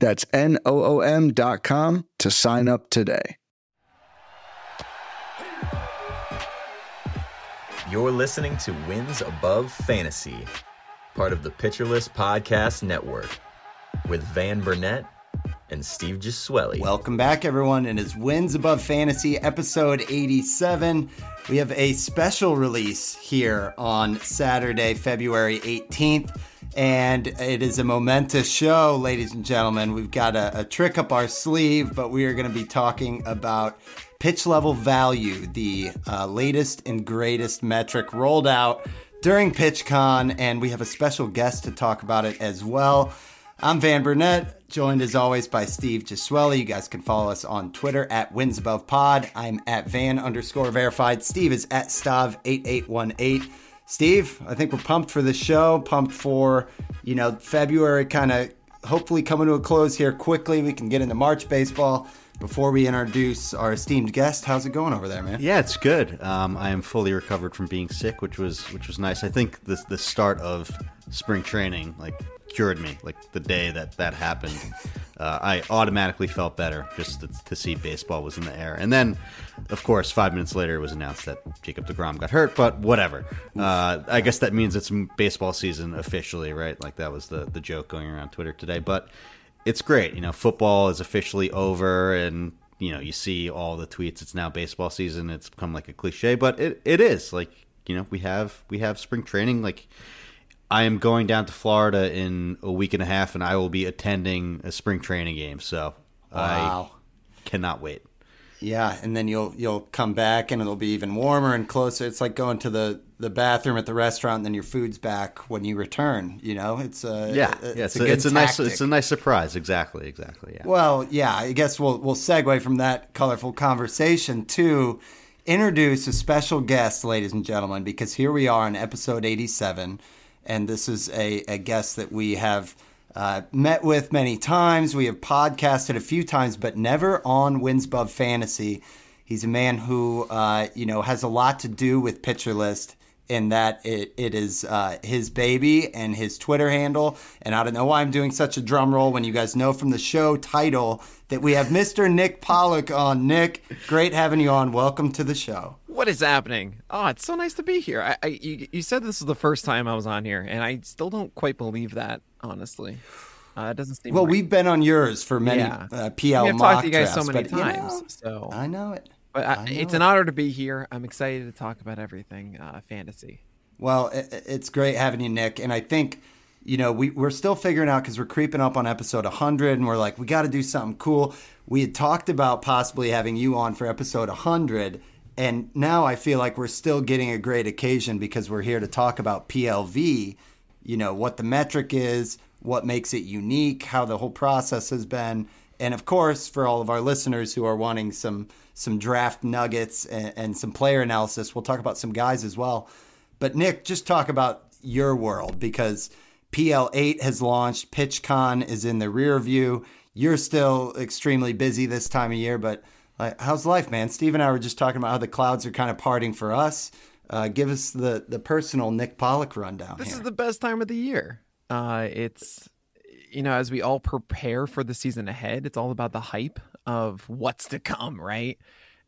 That's N-O-O-M dot com to sign up today. You're listening to Wins Above Fantasy, part of the Pitcher List Podcast Network, with Van Burnett and Steve Gesuele. Welcome back, everyone. And it's Wins Above Fantasy, episode 87. We have a special release here on Saturday, February 18th. And it is a momentous show, ladies and gentlemen. We've got a, a trick up our sleeve, but we are going to be talking about pitch level value, the uh, latest and greatest metric rolled out during PitchCon. And we have a special guest to talk about it as well. I'm Van Burnett, joined as always by Steve Gesuele. You guys can follow us on Twitter at Wins Above Pod. I'm at Van underscore verified. Steve is at Stav8818. Steve, I think we're pumped for the show, pumped for, you know, February kind of hopefully coming to a close here quickly. We can get into March baseball. Before we introduce our esteemed guest, how's it going over there, man? Yeah, it's good. Um, I am fully recovered from being sick, which was which was nice. I think the the start of spring training like cured me. Like the day that that happened, uh, I automatically felt better just to, to, see baseball was in the air. And then, of course, five minutes later, it was announced that Jacob Degrom got hurt. But whatever. Uh, I guess that means it's baseball season officially, right? Like that was the the joke going around Twitter today. But it's great. You know, football is officially over, and you know, you see all the tweets. It's now baseball season. It's become like a cliche, but it, it is like you know we have we have spring training like I am going down to Florida in a week and a half, and I will be attending a spring training game. So wow. I cannot wait. Yeah, and then you'll you'll come back, and it'll be even warmer and closer. It's like going to the, the bathroom at the restaurant, and then your food's back when you return. You know, it's a yeah, it's, yeah, it's a, a it's a nice it's a nice surprise. Exactly, exactly. Yeah. Well, yeah, I guess we'll we'll segue from that colorful conversation to introduce a special guest, ladies and gentlemen, because here we are in episode eighty seven and this is a, a guest that we have uh, met with many times. We have podcasted a few times, but never on Wins Above Fantasy. He's a man who, uh, you know, has a lot to do with Pitcher List in that it, it is uh, his baby and his Twitter handle. And I don't know why I'm doing such a drum roll when you guys know from the show title that we have Mr. Nick Pollack on. Nick, great having you on. Welcome to the show. What is happening? Oh, it's so nice to be here. I, I you, you said this was the first time I was on here, and I still don't quite believe that, honestly. Uh, it doesn't seem well. Right. We've been on yours for many yeah. uh, PL I've mock talked to you guys drafts, so many times. You know, so I know it. But I, it's an honor to be here. I'm excited to talk about everything uh, fantasy. Well, it, it's great having you, Nick. And I think, you know, we, we're still figuring out because we're creeping up on episode 100 and we're like, we got to do something cool. We had talked about possibly having you on for episode 100. And now I feel like we're still getting a great occasion because we're here to talk about PLV, you know, what the metric is, what makes it unique, how the whole process has been. And of course, for all of our listeners who are wanting some some draft nuggets and, and some player analysis, we'll talk about some guys as well. But Nick, just talk about your world because PL8 has launched, PitchCon is in the rear view. You're still extremely busy this time of year, but like, how's life, man? Steve and I were just talking about how the clouds are kind of parting for us. Uh, give us the the personal Nick Pollack rundown. This here. is the best time of the year. Uh, it's you know, as we all prepare for the season ahead, it's all about the hype of what's to come, right?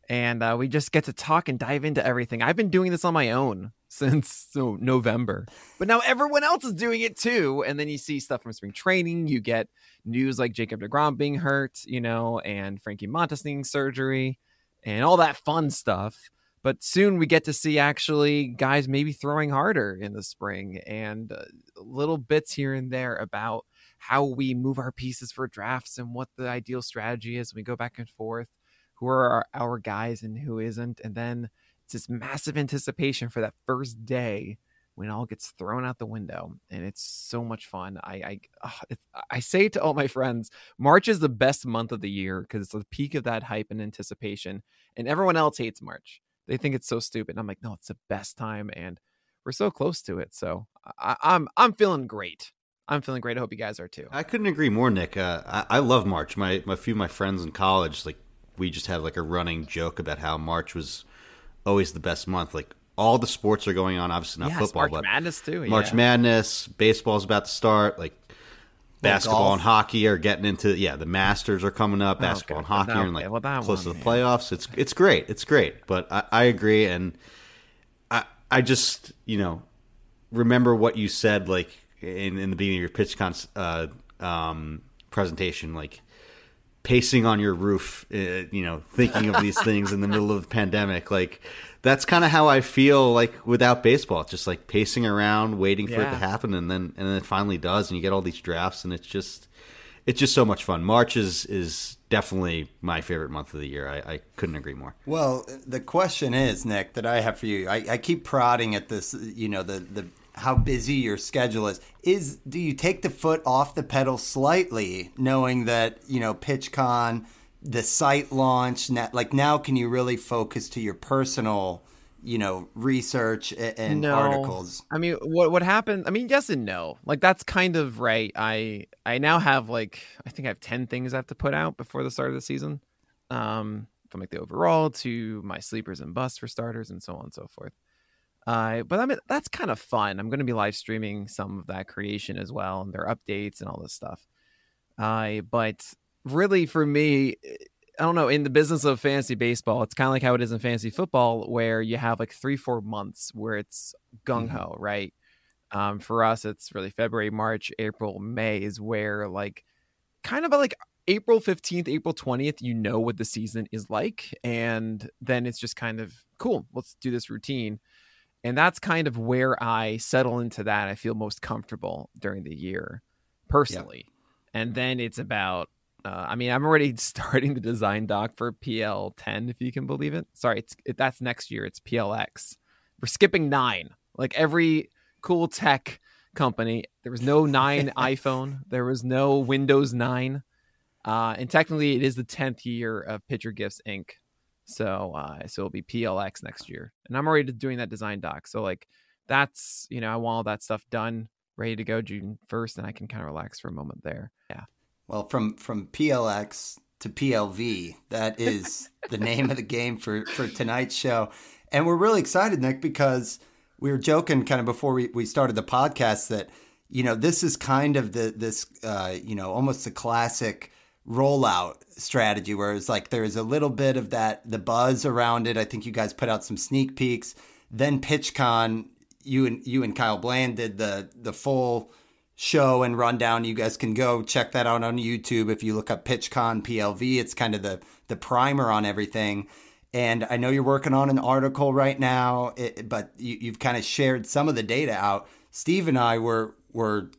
And uh, we just get to talk and dive into everything. I've been doing this on my own since so November, but now everyone else is doing it too. And then you see stuff from spring training. You get news like Jacob Degrom being hurt, you know, and Frankie Montas needing surgery, and all that fun stuff. But soon we get to see actually guys maybe throwing harder in the spring and uh, little bits here and there about how we move our pieces for drafts and what the ideal strategy is. We go back and forth. Who are our, our guys and who isn't, and then it's this massive anticipation for that first day when it all gets thrown out the window and it's so much fun. I I uh, I say to all my friends, March is the best month of the year because it's the peak of that hype and anticipation, and everyone else hates March. They think it's so stupid. And I'm like, no, it's the best time, and we're so close to it. So I, I'm I'm feeling great. I'm feeling great. I hope you guys are too. I couldn't agree more, Nick. Uh, I, I love March. My, my few of my friends in college, like we just had like a running joke about how March was always the best month. Like all the sports are going on. Obviously not yes, football, March but Madness too. March yeah. Madness, baseball's about to start. Like basketball golf. and hockey are getting into yeah. The Masters are coming up. Oh, Basketball okay. and hockey are in like. Well, close one, to the playoffs. It's it's great. It's great. But I, I agree, and I I just you know remember what you said like in in the beginning of your PitchCon uh, um, presentation, like pacing on your roof, uh, you know, thinking of these things in the middle of the pandemic. Like that's kind of how I feel like without baseball. It's just like pacing around, waiting for it to happen, and then and then it finally does, and you get all these drafts, and it's just it's just so much fun. March is is definitely my favorite month of the year. I, I couldn't agree more. Well, the question is, Nick, that I have for you. I, I keep prodding at this. You know, the the how busy your schedule is. Is do you take the foot off the pedal slightly, knowing that you know PitchCon, the site launch, na- like now, can you really focus to your personal, you know, research and No. articles? I mean, what what happened? I mean, yes and no. Like that's kind of right. I I now have like I think I have ten things I have to put out before the start of the season, um, from like the overall to my sleepers and busts for starters and so on and so forth. Uh, but I mean that's kind of fun. I'm going to be live streaming some of that creation as well, and their updates and all this stuff. Uh, but really, for me, I don't know. In the business of fantasy baseball, it's kind of like how it is in fantasy football, where you have like three, four months where it's gung ho, right? Um, for us, it's really February, March, April, May is where like kind of like April 15th, April 20th, you know what the season is like. And then it's just kind of cool, let's do this routine. And that's kind of where I settle into that. I feel most comfortable during the year personally. And then it's about, uh, I mean, I'm already starting the design doc for PL10, if you can believe it. Sorry, it's it, that's next year. It's PLX. We're skipping nine. Like every cool tech company, there was no nine iPhone. There was no Windows 9. Uh, and technically, it is the 10th year of Pitcher List Inc. So, uh, so it'll be PLX next year, and I'm already doing that design doc. So, like, that's you know, I want all that stuff done, ready to go June 1st, and I can kind of relax for a moment there. Yeah. Well, from from PLX to PLV, that is the name of the game for for tonight's show, and we're really excited, Nick, because we were joking kind of before we, we started the podcast that you know this is kind of the this uh, you know almost a classic rollout strategy where it's like there's a little bit of that the buzz around it. I think you guys put out some sneak peeks. Then PitchCon, you and you and Kyle Bland did the the full show and rundown. You guys can go check that out on YouTube if you look up PitchCon PLV. It's kind of the the primer on everything. And I know you're working on an article right now, it, but you, you've kind of shared some of the data out. Steve and I were were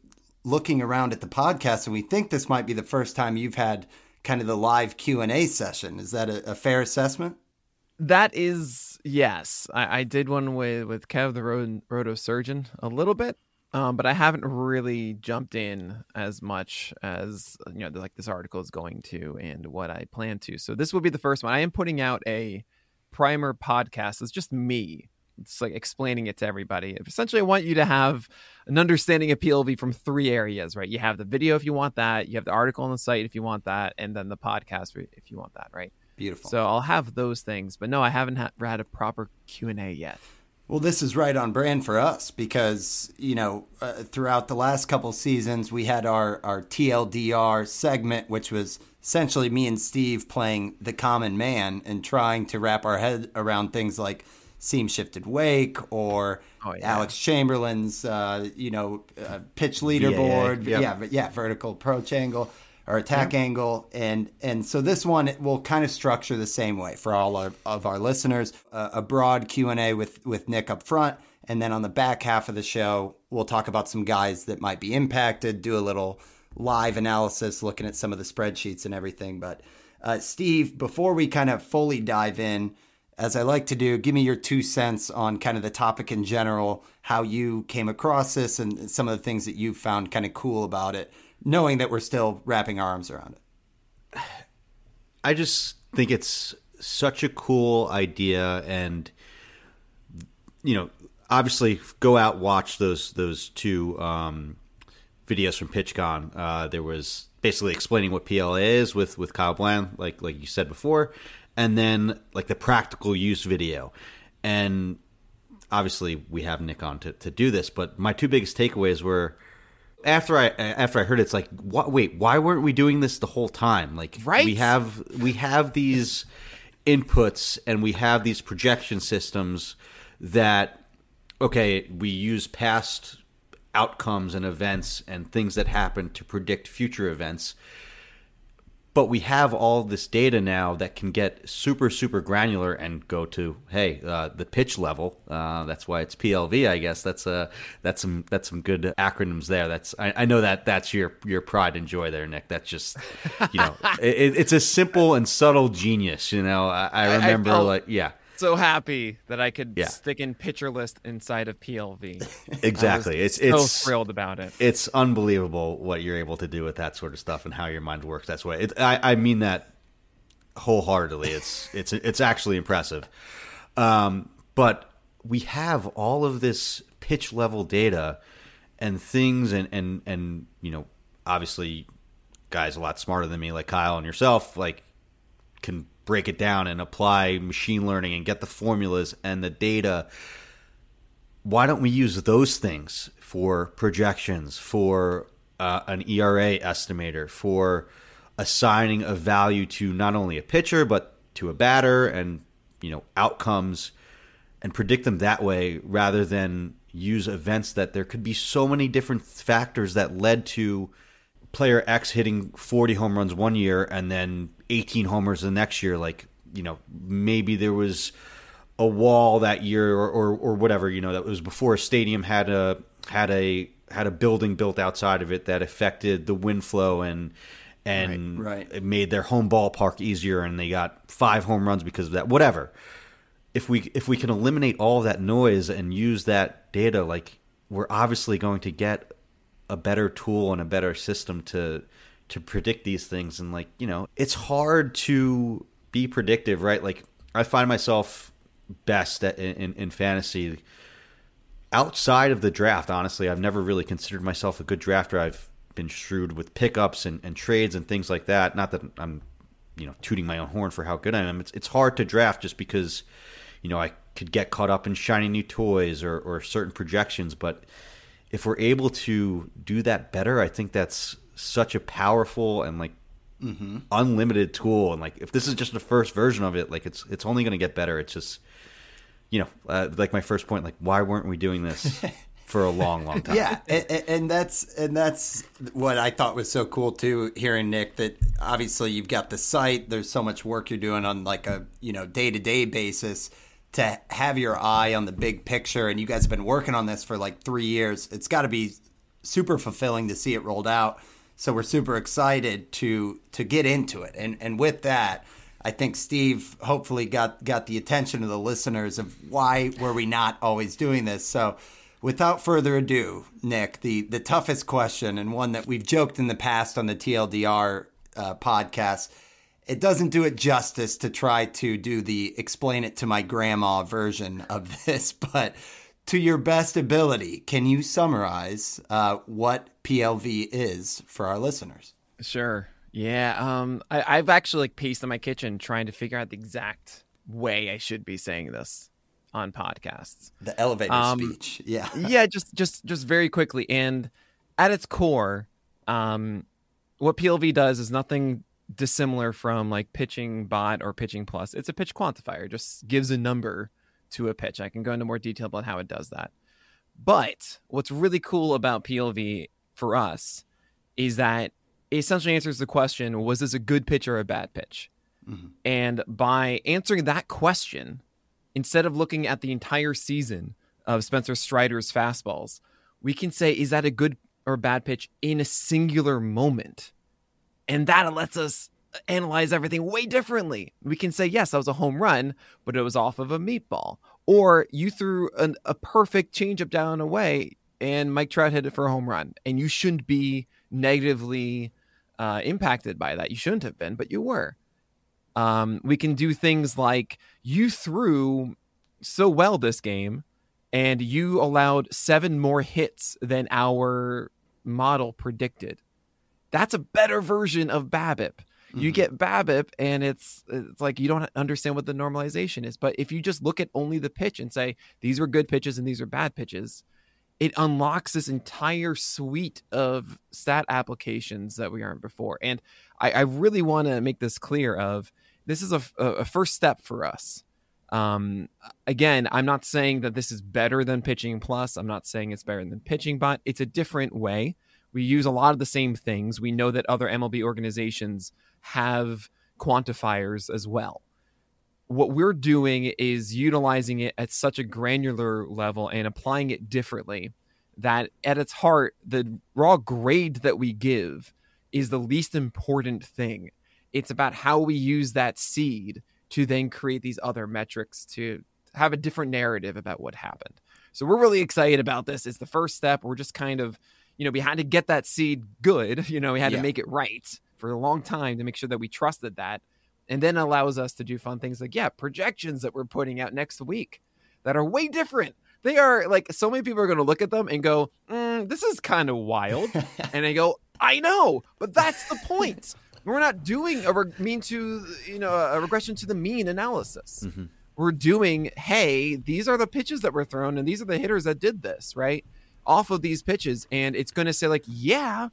looking around at the podcast, and we think this might be the first time you've had kind of the live Q and A session. Is that a, a fair assessment? That is yes. I, I did one with with Kev the road, roto surgeon a little bit, um, but I haven't really jumped in as much as you know like this article is going to and what I plan to. So this will be the first one. I am putting out a primer podcast. It's just me. It's like explaining it to everybody. Essentially, I want you to have an understanding of PLV from three areas, right? You have the video if you want that, you have the article on the site if you want that, and then the podcast if you want that, right? Beautiful. So I'll have those things, but no, I haven't ha- had a proper Q and A yet. Well, this is right on brand for us because you know uh, throughout the last couple seasons we had our our TLDR segment, which was essentially me and Steve playing the common man and trying to wrap our head around things like seam shifted wake or Oh, yeah. Alex Chamberlain's uh, you know uh, pitch leaderboard, yeah, but yeah, vertical approach angle or attack angle, and and so this one will kind of structure the same way for all our, of our listeners. Uh, a broad Q and A with with Nick up front, and then on the back half of the show, we'll talk about some guys that might be impacted, do a little live analysis, looking at some of the spreadsheets and everything. But uh, Steve, before we kind of fully dive in, as I like to do, give me your two cents on kind of the topic in general, how you came across this, and some of the things that you found kind of cool about it, knowing that we're still wrapping our arms around it. I just think it's such a cool idea, and you know, obviously, go out watch those those two um, videos from PitchCon. Uh, there was basically explaining what PLV is with with Kyle Bland, like like you said before, and then like the practical use video, and obviously we have Nick on to, to do this. But my two biggest takeaways were after I after I heard it, it's like what, wait why weren't we doing this the whole time? Like right. we have we have these inputs and we have these projection systems that okay we use past outcomes and events and things that happen to predict future events but we have all this data now that can get super super granular and go to hey uh, the pitch level. Uh, that's why it's plv i guess. That's uh that's some that's some good acronyms there. That's i, I know that that's your your pride and joy there nick. That's just you know it, it's a simple and subtle genius you know? I, I remember I, like yeah so happy that I could Yeah. stick in Pitcher List inside of PLV. exactly it's so it's thrilled about it. it's unbelievable what you're able to do with that sort of stuff and how your mind works. That's why it, I, I mean that wholeheartedly. It's it's it's actually impressive. Um, but we have all of this pitch level data and things, and and and you know, obviously, guys a lot smarter than me, like Kyle and yourself, like can break it down and apply machine learning and get the formulas and the data why don't we use those things for projections, for uh, an ERA estimator, for assigning a value to not only a pitcher but to a batter and you know outcomes and predict them that way rather than use events that there could be so many different factors that led to player X hitting 40 home runs one year and then 18 homers the next year like you know maybe there was a wall that year or, or, or whatever you know that was before a stadium had a had a had a building built outside of it that affected the wind flow and and Right, right. it made their home ballpark easier and they got five home runs because of that whatever if we if we can eliminate all that noise and use that data like we're obviously going to get a better tool and a better system to to predict these things. And like you know it's hard to be predictive right? Like i find myself best at, in in fantasy outside of the draft honestly. I've never really considered myself a good drafter. I've been shrewd with pickups and, and trades and things like that. Not that i'm you know tooting my own horn for how good i am. It's, it's hard to draft just because you know i could get caught up in shiny new toys or, or certain projections. But if we're able to do that better i think that's such a powerful and like unlimited tool and like if this is just the first version of it like it's it's only going to get better. It's just you know uh, like my first point like why weren't we doing this for a long long time? Yeah and, and- and that's and that's what i thought was so cool too hearing nick that obviously you've got the site there's so much work you're doing on like a you know day-to-day basis to have your eye on the big picture and you guys have been working on this for like three years. It's got to be super fulfilling to see it rolled out so we're super excited to to get into it and and with that I think Steve hopefully got got the attention of the listeners of why were we not always doing this. So, without further ado, Nick, the the toughest question and one that we've joked in the past on the TLDR uh, podcast, it doesn't do it justice to try to do the explain it to my grandma version of this, but to your best ability, can you summarize uh, what PLV is for our listeners? Sure. Yeah. Um. I, I've actually like paced in my kitchen trying to figure out the exact way I should be saying this on podcasts. The elevator Um, speech, yeah. yeah, just just just very quickly. And at its core, um, what PLV does is nothing dissimilar from like PitchingBot or pitching plus. It's a pitch quantifier. Just gives a number to a pitch. I can go into more detail about how it does that. But what's really cool about PLV for us is that it essentially answers the question: Was this a good pitch or a bad pitch? Mm-hmm. And by answering that question, instead of looking at the entire season of Spencer Strider's fastballs, we can say, is that a good or bad pitch in a singular moment? And that lets us analyze everything way differently. We can say, yes, that was a home run, but it was off of a meatball. Or you threw an, a perfect changeup down away and Mike Trout hit it for a home run. And you shouldn't be negatively uh, impacted by that. You shouldn't have been, but you were. Um, we can do things like you threw so well this game and you allowed seven more hits than our model predicted. That's a better version of BABIP. You Mhm. get BABIP, and it's it's like you don't understand what the normalization is. But if you just look at only the pitch and say these were good pitches and these are bad pitches, it unlocks this entire suite of stat applications that we aren't before. And I, I really want to make this clear: of this is a, a first step for us. Um, again, I'm not saying that this is better than pitching plus. I'm not saying it's better than PitchingBot. It's a different way. We use a lot of the same things. We know that other MLB organizations have quantifiers as well. What we're doing is utilizing it at such a granular level and applying it differently that at its heart, the raw grade that we give is the least important thing. It's about how we use that seed to then create these other metrics to have a different narrative about what happened. So we're really excited about this. It's the first step. We're just kind of, you know, we had to get that seed good. You know, we had Yeah. to make it right for a long time to make sure that we trusted that. And then allows us to do fun things like, yeah, projections that we're putting out next week that are way different. They are like so many people are going to look at them and go, mm, "This is kind of wild," and I go, "I know, but that's the point. We're not doing a re- mean to you know a regression to the mean analysis. Mhm. We're doing, hey, these are the pitches that were thrown, and these are the hitters that did this right off of these pitches, and it's going to say like, yeah,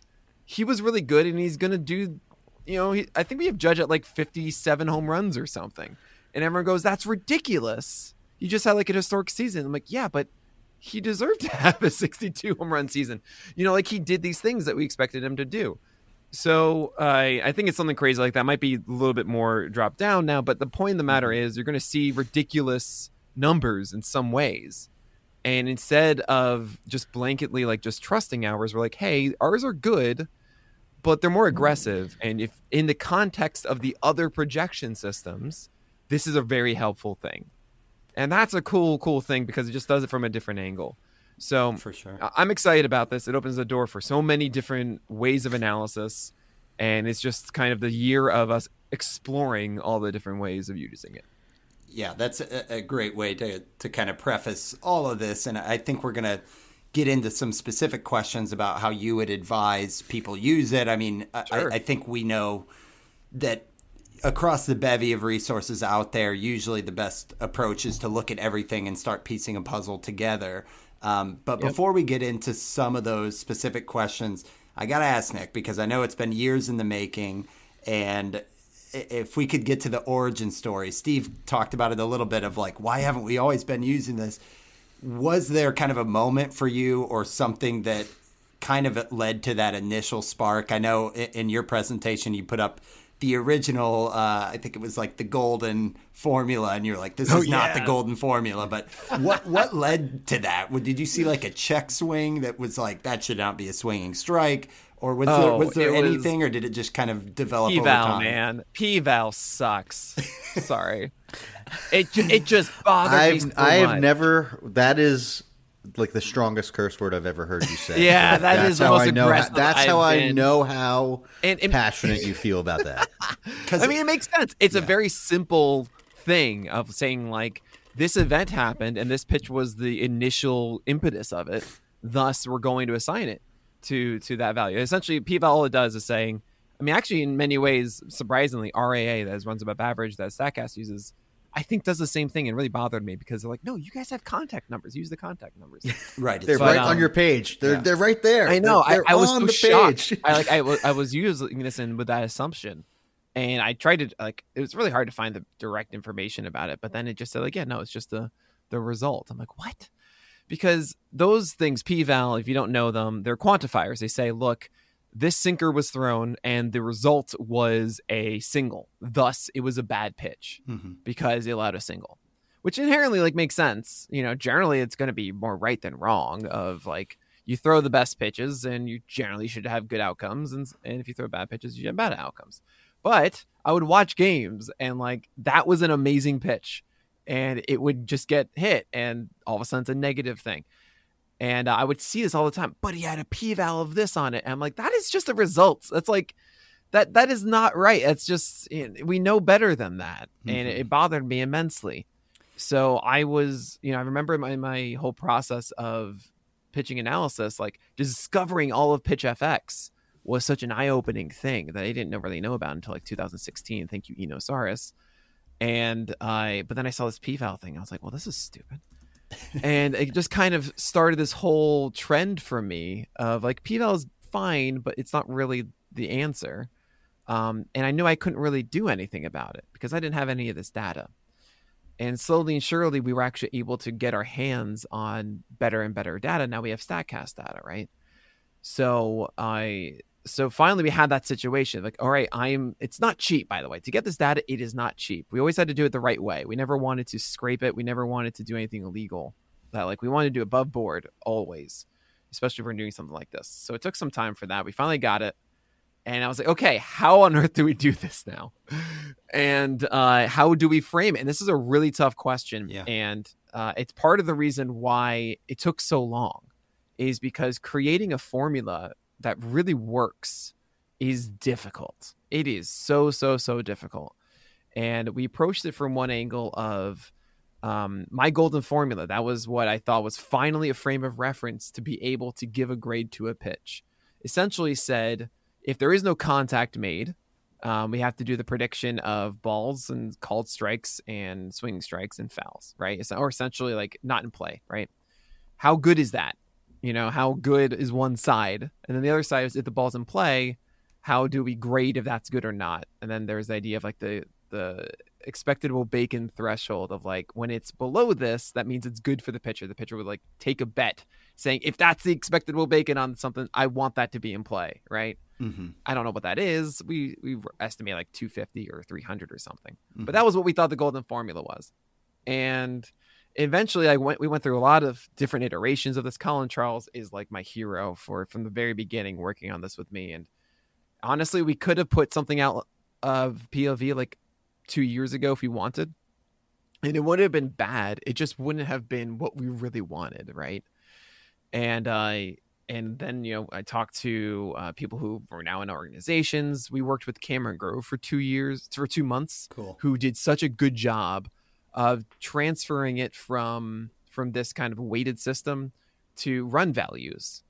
he was really good, and he's going to do, you know, he, I think we have Judge at like fifty-seven home runs or something, and everyone goes, that's ridiculous. You just had like a historic season. I'm like, yeah, but he deserved to have a 62 home run season. You know, like he did these things that we expected him to do. So I I think it's something crazy like that. Might be a little bit more dropped down now, but the point of the matter mm-hmm. is you're going to see ridiculous numbers in some ways. And instead of just blanketly like just trusting ours, we're like, hey, ours are good, but they're more mm-hmm. aggressive. And if in the context of the other projection systems, this is a very helpful thing. And that's a cool, cool thing because it just does it from a different angle. So for sure. I'm excited about this. It opens the door for so many different ways of analysis, and it's just kind of the year of us exploring all the different ways of using it. Yeah, that's a, a great way to to kind of preface all of this, and I think we're gonna get into some specific questions about how you would advise people use it. I mean, I- Sure. I, I think we know that across the bevy of resources out there, usually the best approach is to look at everything and start piecing a puzzle together. Um, but Yep. before we get into some of those specific questions, I got to ask Nick because I know it's been years in the making, and if we could get to the origin story, Steve talked about it a little bit of like, why haven't we always been using this? Was there kind of a moment for you or something that kind of led to that initial spark? I know in your presentation you put up the original, uh, I think it was like the golden formula, and you're like, this Oh, is not the golden formula. But what what led to that? Did you see like a check swing that was like that should not be a swinging strike, or was there Oh, was there it was- anything, or did it just kind of develop over P-Val, time? man. P-Val sucks. Sorry. It, it just bothered me I've so I have never. That is like the strongest curse word I've ever heard you say. Yeah, that that's is the how most I know. aggressive that's I've how I been. know how And- and- passionate you feel about that. Because I mean, it makes sense. It's a very simple thing of saying like this event happened and this pitch was the initial impetus of it. Thus, we're going to assign it to to that value. Essentially, p-val all it does is saying. I mean, actually, in many ways, surprisingly, RAA that is runs above average that Statcast uses, I think does the same thing and really bothered me because they're like, no, you guys have contact numbers. Use the contact numbers. right, They're it's right um, on your page. They're yeah. they're right there. I know. They're, I, I was on so the shocked. page. I like. I was. I was using this in with that assumption, and I tried to like. It was really hard to find the direct information about it, but then it just said like, yeah, no, it's just the the result. I'm like, what? Because those things, p-val, if you don't know them, they're quantifiers. They say, look, this sinker was thrown, and the result was a single. Thus, it was a bad pitch Mhm. because it allowed a single, which inherently like makes sense. You know, generally it's going to be more right than wrong. Of like you throw the best pitches and you generally should have good outcomes, and and if you throw bad pitches, you have bad outcomes. But I would watch games and like that was an amazing pitch and it would just get hit and all of a sudden it's a negative thing. And uh, I would see this all the time, but he had a p val of this on it. And I'm like, that is just the results. That's like, that that is not right. It's just we know better than that, mm-hmm. and it, it bothered me immensely. So I was, you know, I remember my my whole process of pitching analysis, like discovering all of Pitch FX was such an eye opening thing that I didn't really know about until like 2016. Thank you, Eno Sarris. And I, but then I saw this p-val thing. I was like, well, this is stupid. and it just kind of started this whole trend for me of like p-val is fine, but it's not really the answer. Um, and I knew I couldn't really do anything about it because I didn't have any of this data. And slowly and surely, we were actually able to get our hands on better and better data. Now we have Statcast data, right? So I so finally we had that situation like all right i'm it's not cheap by the way. To get this data it is not cheap. We always had to do it the right way. We never wanted to scrape it. We never wanted to do anything illegal that like we wanted to do above board always especially if we're doing something like this. So it took some time for that. We finally got it. And i was like okay how on earth do we do this now? And uh, how do we frame it? And this is a really tough question. Yeah. and uh, it's part of the reason why it took so long is because creating a formula that really works is difficult. It is so so so difficult. And we approached it from one angle of um, my golden formula. That was what I thought was finally a frame of reference to be able to give a grade to a pitch. Essentially said, if there is no contact made, um, we have to do the prediction of balls and called strikes and swinging strikes and fouls, right? Or essentially like not in play, right? How good is that? You know, how good is one side? And then the other side is if the ball's in play, how do we grade if that's good or not? And then there's the idea of like the the expected wOBAcon threshold of like when it's below this, that means it's good for the pitcher. The pitcher would like take a bet saying if that's the expected wOBAcon on something, I want that to be in play, right? Mm-hmm. I don't know what that is. We we estimate like 250 or 300 or something, mm-hmm. but that was what we thought the golden formula was, and eventually I went we went through a lot of different iterations of this. Colin Charles is like my hero for from the very beginning working on this with me. And honestly, we could have put something out of PLV like two years ago if we wanted. And it wouldn't have been bad. It just wouldn't have been what we really wanted, right? And I uh, and then you know I talked to uh, people who were now in organizations. We worked with Cameron Grove for two years, for two months, cool. who did such a good job of transferring it from from this kind of weighted system to run values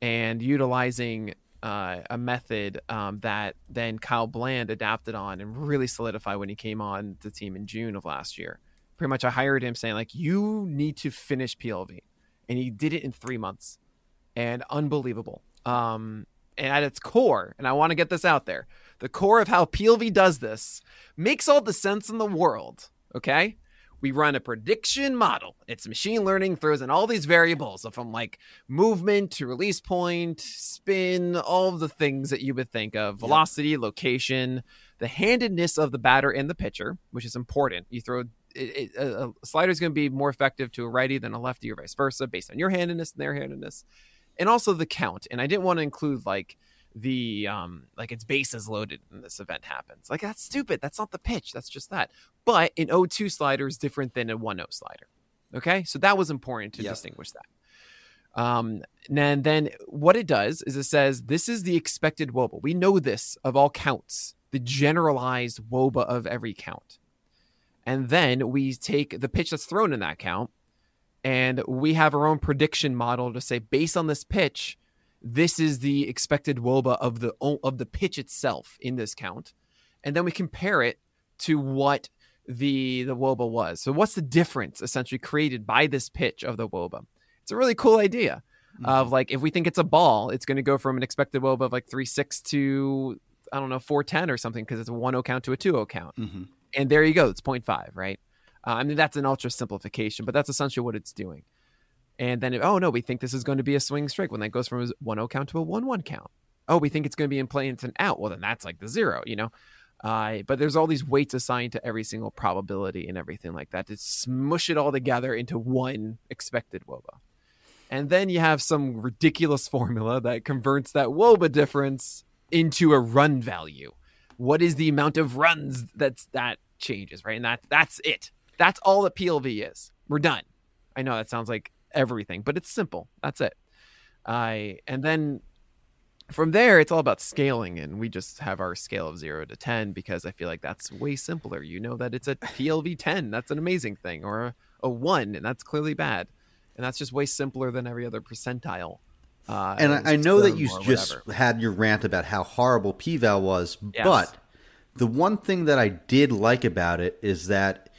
and utilizing uh, a method um, that then Kyle Bland adapted on and really solidified when he came on the team in June of last year. Pretty much, I hired him saying like, "You need to finish PLV," and he did it in three months, and unbelievable. Um, and at its core, and I want to get this out there, the core of how PLV does this makes all the sense in the world. Okay, we run a prediction model. It's machine learning, throws in all these variables from like movement to release point, spin, all of the things that you would think of velocity, yep. location, the handedness of the batter and the pitcher, which is important. You throw it, it, a, slider is going to be more effective to a righty than a lefty or vice versa based on your handedness and their handedness. And also the count. And I didn't want to include like the um like its bases loaded and this event happens. Like that's stupid. That's not the pitch. That's just that. But an 0-2 slider is different than a 1-0 slider. Okay? So that was important to yep. distinguish that. Um and then what it does is it says this is the expected woba. We know this of all counts, the generalized woba of every count. And then we take the pitch that's thrown in that count and we have our own prediction model to say based on this pitch this is the expected woba of the of the pitch itself in this count, and then we compare it to what the the woba was. So what's the difference essentially created by this pitch of the woba? It's a really cool idea. Mm-hmm. Of like if we think it's a ball, it's going to go from an expected woba of like three six to I don't know four ten or something because it's a one o count to a two o count, mm-hmm. and there you go. It's 0.5, right? Uh, I mean that's an ultra simplification, but that's essentially what it's doing. And then, oh no, we think this is going to be a swing strike when that goes from a 1 0 count to a 1 1 count. Oh, we think it's going to be in play and it's an out. Well, then that's like the zero, you know? Uh, but there's all these weights assigned to every single probability and everything like that to smush it all together into one expected WOBA. And then you have some ridiculous formula that converts that WOBA difference into a run value. what is the amount of runs that's that changes, right? And that that's it. That's all that PLV is. We're done. I know that sounds like everything, but it's simple. That's it. I and then from there it's all about scaling and we just have our scale of 0 to 10 because I feel like that's way simpler. You know that it's a PLV 10, that's an amazing thing or a, a 1 and that's clearly bad. And that's just way simpler than every other percentile. Uh, and I, I know that you just had your rant about how horrible PVAL was, yes. but the one thing that I did like about it is that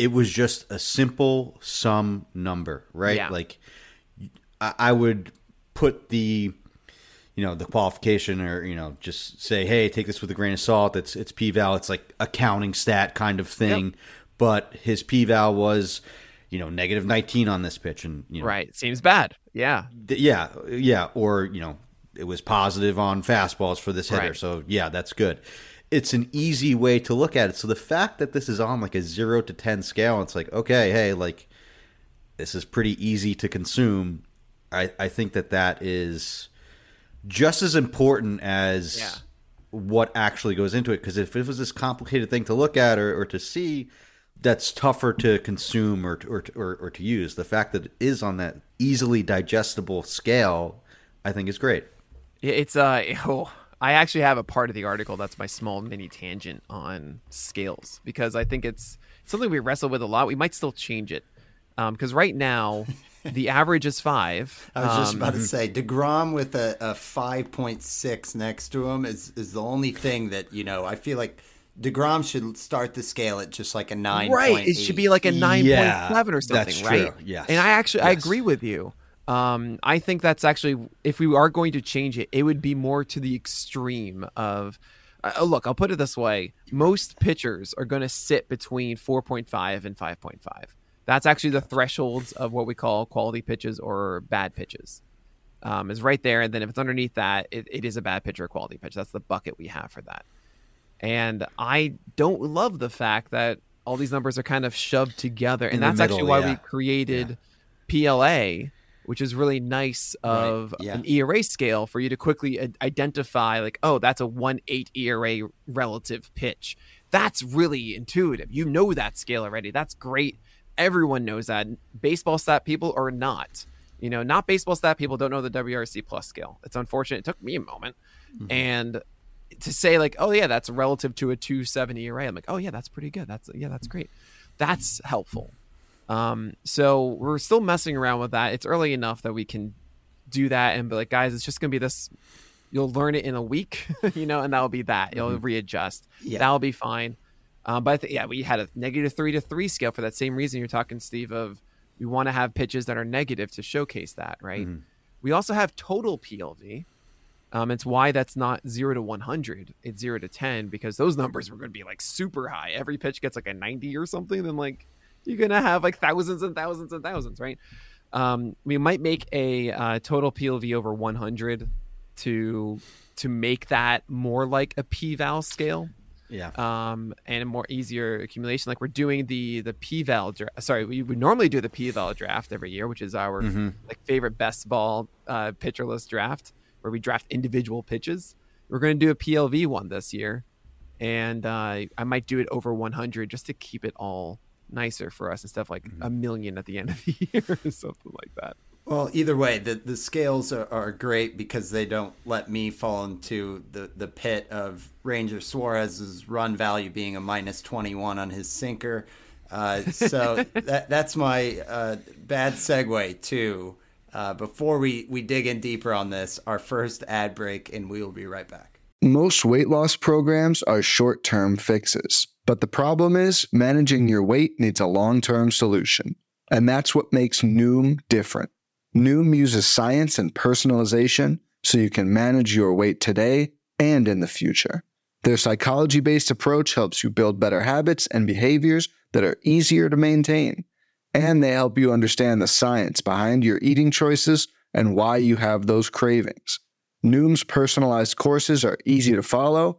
it was just a simple sum number, right? Yeah. Like I, I would put the you know the qualification or you know just say hey take this with a grain of salt. It's it's p-val. It's like a counting stat kind of thing. Yep. but his p-val was you know negative 19 on this pitch and you know right. Seems bad. Yeah. Th- yeah. Yeah. Or you know it was positive on fastballs for this hitter. Right. so yeah that's good it's an easy way to look at it so the fact that this is on like a 0 to 10 scale it's like okay hey like this is pretty easy to consume i i think that that is just as important as yeah. what actually goes into it. Because if it was this complicated thing to look at or, or to see, that's tougher to consume or, or, or, or to use. The fact that it is on that easily digestible scale, I think is great. It's uh oh, I actually have a part of the article that's my small mini tangent on scales because I think it's something we wrestle with a lot. We might still change it because um, right now the average is five. I was just about to um, say Degrom with a, a five point six next to him is is the only thing that you know. I feel like Degrom should start the scale at just like a nine. Right, it should be like a nine point yeah, seven or something. That's right. Yes. And I actually yes. I agree with you. Um, I think that's actually if we are going to change it, it would be more to the extreme of. Uh, look, I'll put it this way: most pitchers are going to sit between 4.5 and 5.5. That's actually the thresholds of what we call quality pitches or bad pitches. Um, is right there, and then if it's underneath that, it, it is a bad pitch or quality pitch. That's the bucket we have for that. And I don't love the fact that all these numbers are kind of shoved together, and that's middle, actually why yeah. we created yeah. PLA, which is really nice of right. yeah. an ERA scale for you to quickly identify, like, oh, that's a one eight ERA relative pitch. That's really intuitive. You know that scale already. That's great Everyone knows that. Baseball stat people are not. You know, not baseball stat people don't know the WRC plus scale. It's unfortunate. It took me a moment. Mm-hmm. And to say like, oh yeah, that's relative to a 270 ERA. I'm like, oh yeah, that's pretty good. That's yeah, that's great. That's helpful. Um, so we're still messing around with that. It's early enough that we can do that and be like, guys, it's just gonna be this. You'll learn it in a week, you know, and that'll be that. You'll mm-hmm. readjust. Yeah. That'll be fine. Um, but th- yeah, we had a negative three to three scale for that same reason you're talking, Steve. Of we want to have pitches that are negative to showcase that, right? Mm-hmm. We also have total PLV. Um, it's why that's not zero to 100. It's zero to 10 because those numbers were going to be like super high. Every pitch gets like a 90 or something. Then like you're going to have like thousands and thousands and thousands, right? Um, we might make a uh, total PLV over 100 to to make that more like a p-val scale yeah. Um, and a more easier accumulation. Like we're doing the the p-val draft. Sorry, we would normally do the p-val draft every year, which is our mm-hmm. like favorite best ball uh, Pitcher List draft, where we draft individual pitches. We're going to do a PLV one this year, and uh, I might do it over 100 just to keep it all nicer for us instead of like mm-hmm. a million at the end of the year or something like that. Well, either way, the, the scales are, are great because they don't let me fall into the, the pit of Ranger Suarez's run value being a minus 21 on his sinker. Uh, so that, that's my uh, bad segue to uh, before we, we dig in deeper on this, our first ad break, and we will be right back. Most weight loss programs are short term fixes, but the problem is managing your weight needs a long term solution. And that's what makes Noom different. Noom uses science and personalization so you can manage your weight today and in the future. Their psychology based approach helps you build better habits and behaviors that are easier to maintain. And they help you understand the science behind your eating choices and why you have those cravings. Noom's personalized courses are easy to follow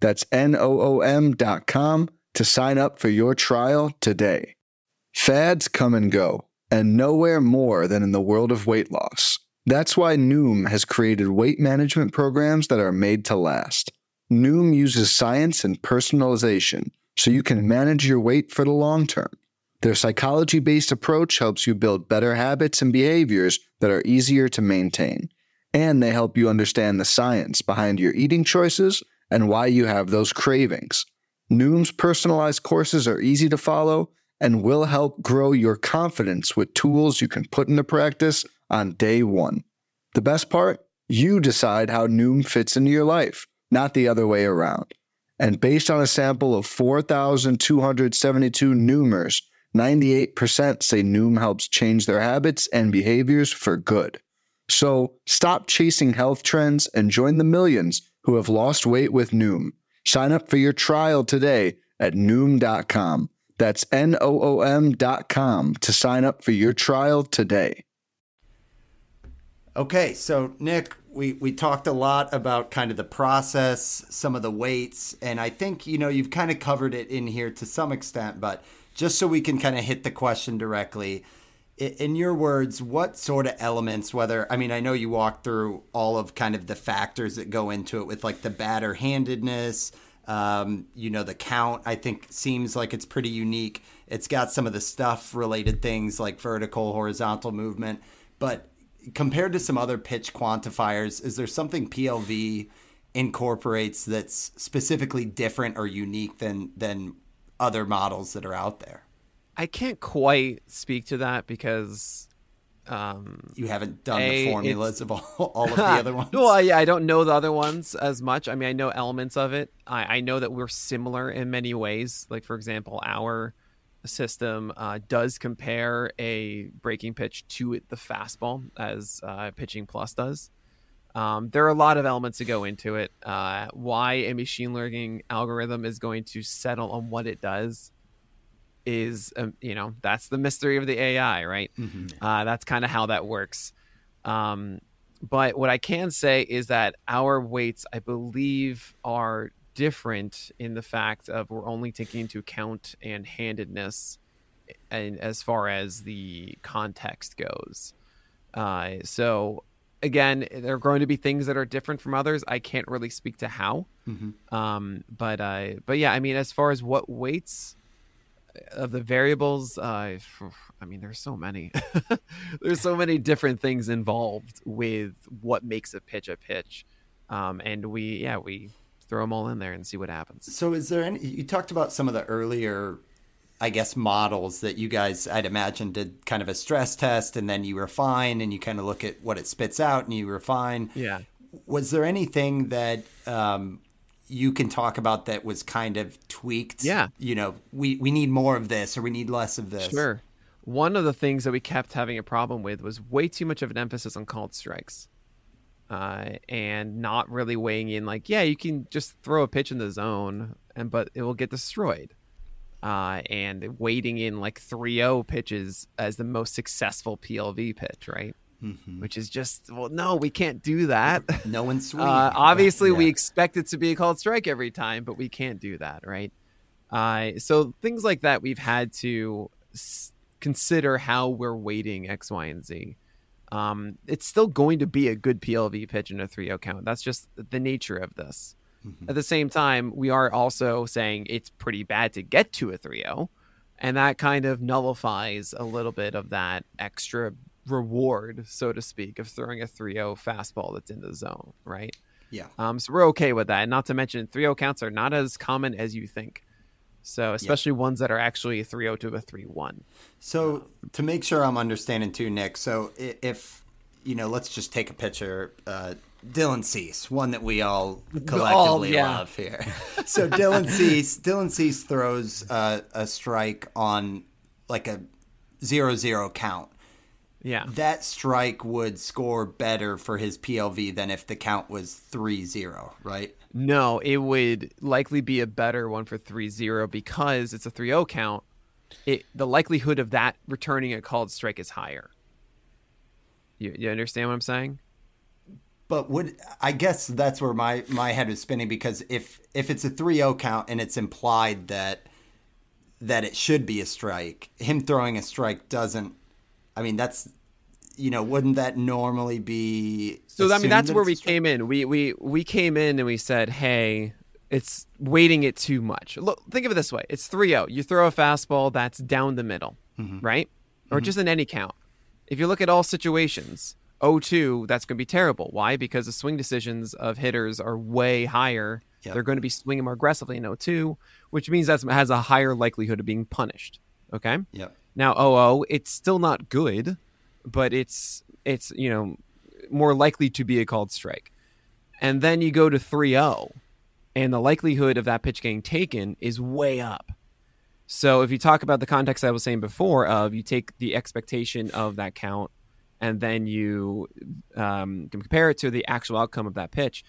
That's N O O M.com to sign up for your trial today. Fads come and go, and nowhere more than in the world of weight loss. That's why Noom has created weight management programs that are made to last. Noom uses science and personalization so you can manage your weight for the long term. Their psychology based approach helps you build better habits and behaviors that are easier to maintain. And they help you understand the science behind your eating choices and why you have those cravings. Noom's personalized courses are easy to follow and will help grow your confidence with tools you can put into practice on day one. The best part? You decide how Noom fits into your life, not the other way around. And based on a sample of 4,272 Noomers, 98% say Noom helps change their habits and behaviors for good. So stop chasing health trends and join the millions who have lost weight with Noom. Sign up for your trial today at Noom.com. That's N O O M.com to sign up for your trial today. Okay, so Nick, we, we talked a lot about kind of the process, some of the weights, and I think, you know, you've kind of covered it in here to some extent, but just so we can kind of hit the question directly, in your words, what sort of elements, whether, I mean, I know you walked through all of kind of the factors that go into it with like the batter handedness, um, you know, the count, I think seems like it's pretty unique. It's got some of the stuff related things like vertical, horizontal movement. But compared to some other pitch quantifiers, is there something PLV incorporates that's specifically different or unique than than other models that are out there? I can't quite speak to that because um, you haven't done a, the formulas of all, all of the other ones. well, yeah, I don't know the other ones as much. I mean, I know elements of it. I, I know that we're similar in many ways. Like, for example, our system uh, does compare a breaking pitch to the fastball as uh, Pitching Plus does. Um, there are a lot of elements to go into it. Uh, why a machine learning algorithm is going to settle on what it does is, um, you know, that's the mystery of the AI, right? Mm-hmm. Uh, that's kind of how that works. Um, but what I can say is that our weights, I believe, are different in the fact of we're only taking into account and handedness and as far as the context goes. Uh, so again, there are going to be things that are different from others. I can't really speak to how. Mm-hmm. Um, but uh, but yeah, I mean, as far as what weights of the variables, uh, I mean, there's so many. there's so many different things involved with what makes a pitch a pitch, um, and we yeah we throw them all in there and see what happens. So, is there any? You talked about some of the earlier, I guess, models that you guys, I'd imagine, did kind of a stress test, and then you refine, and you kind of look at what it spits out, and you refine. Yeah. Was there anything that um, you can talk about that was kind of tweaked? Yeah. You know, we we need more of this, or we need less of this. Sure. One of the things that we kept having a problem with was way too much of an emphasis on called strikes uh, and not really weighing in like, yeah, you can just throw a pitch in the zone, and but it will get destroyed. Uh, and waiting in like 3-0 pitches as the most successful PLV pitch, right? Mm-hmm. Which is just well, no, we can't do that. No one's sweet. Uh, obviously, yeah. we expect it to be a called strike every time, but we can't do that, right? Uh, so things like that, we've had to s- consider how we're weighting X, Y, and Z um, it's still going to be a good PLV pitch in a 3 0 count. That's just the nature of this. Mm-hmm. At the same time, we are also saying it's pretty bad to get to a 3 0. And that kind of nullifies a little bit of that extra reward, so to speak, of throwing a 3 0 fastball that's in the zone, right? Yeah. Um, so we're okay with that. And not to mention, 3 0 counts are not as common as you think. So especially yeah. ones that are actually a 3-0 to a 3-1. So to make sure I'm understanding too, Nick. So if you know, let's just take a picture. Uh, Dylan Cease, one that we all collectively yeah. love here. so Dylan Cease, Dylan Cease throws uh, a strike on like a zero zero count. Yeah. that strike would score better for his PLV than if the count was 3-0, right? No, it would likely be a better one for 3-0 because it's a 3-0 count. It the likelihood of that returning a called strike is higher. You, you understand what I'm saying? But would I guess that's where my my head is spinning because if if it's a 3-0 count and it's implied that that it should be a strike, him throwing a strike doesn't I mean that's you know, wouldn't that normally be So I mean that's where we came in. We we we came in and we said, "Hey, it's weighting it too much." Look, think of it this way. It's 3-0. You throw a fastball that's down the middle, Mm-hmm. right? Or just in any count. If you look at all situations, 0-2, that's going to be terrible. Why? Because the swing decisions of hitters are way higher. Yep. They're going to be swinging more aggressively in 0-2, which means that has a higher likelihood of being punished. Okay? Yep. Now 0-0, it's still not good, but it's it's you know more likely to be a called strike. And then you go to 3-0 and the likelihood of that pitch getting taken is way up. So if you talk about the context I was saying before of you take the expectation of that count and then you um, compare it to the actual outcome of that pitch,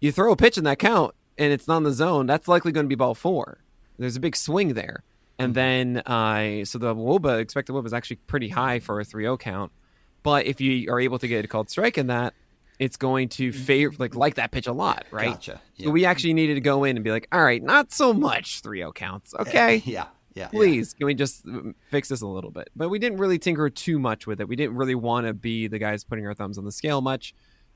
you throw a pitch in that count and it's not in the zone, that's likely going to be ball four. There's a big swing there. And then, uh, so the wOBA, expected wOBA is actually pretty high for a 3 0 count. But if you are able to get a called strike in that, it's going to favor, like, like that pitch a lot, right? Gotcha. So we actually needed to go in and be like, all right, not so much 3 0 counts. Okay. Yeah. Yeah. Please, can we just mm, fix this a little bit? But we didn't really tinker too much with it. We didn't really want to be the guys putting our thumbs on the scale much.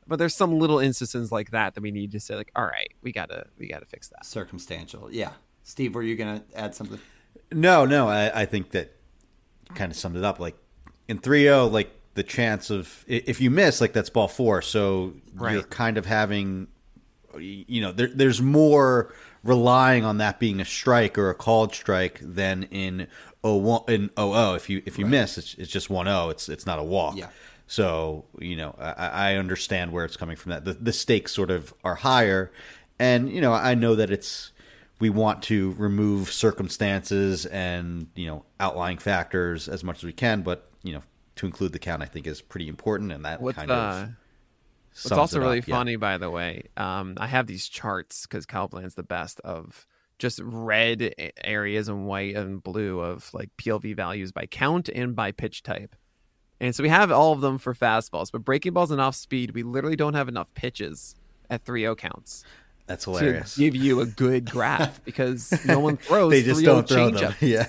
But there's some little instances like that that we need to say, like, all right, we gotta we gotta fix that. Circumstantial. Yeah. Steve, were you going to add something? No, no, I, I think that kind of summed it up. Like in 3-0, like the chance of if you miss, like that's ball four, so you're kind of having, you know, there, there's more relying on that being a strike or a called strike than in 01 in 00. If you if you miss, it's, it's just 1-0. It's it's not a walk. Yeah. So you know, I, I understand where it's coming from. That the, the stakes sort of are higher, and you know, I know that it's we want to remove circumstances and you know outlying factors as much as we can, but you know, to include the count, I think is pretty important, and that What's kind uh, of. What's also really up, yeah. funny, by the way, um, I have these charts because Calplan's the best of just red areas and white and blue of like PLV values by count and by pitch type. And so we have all of them for fastballs, but breaking balls and off speed, we literally don't have enough pitches at 3 0 counts That's to hilarious. give you a good graph because no one throws they just don't throw them. Yeah.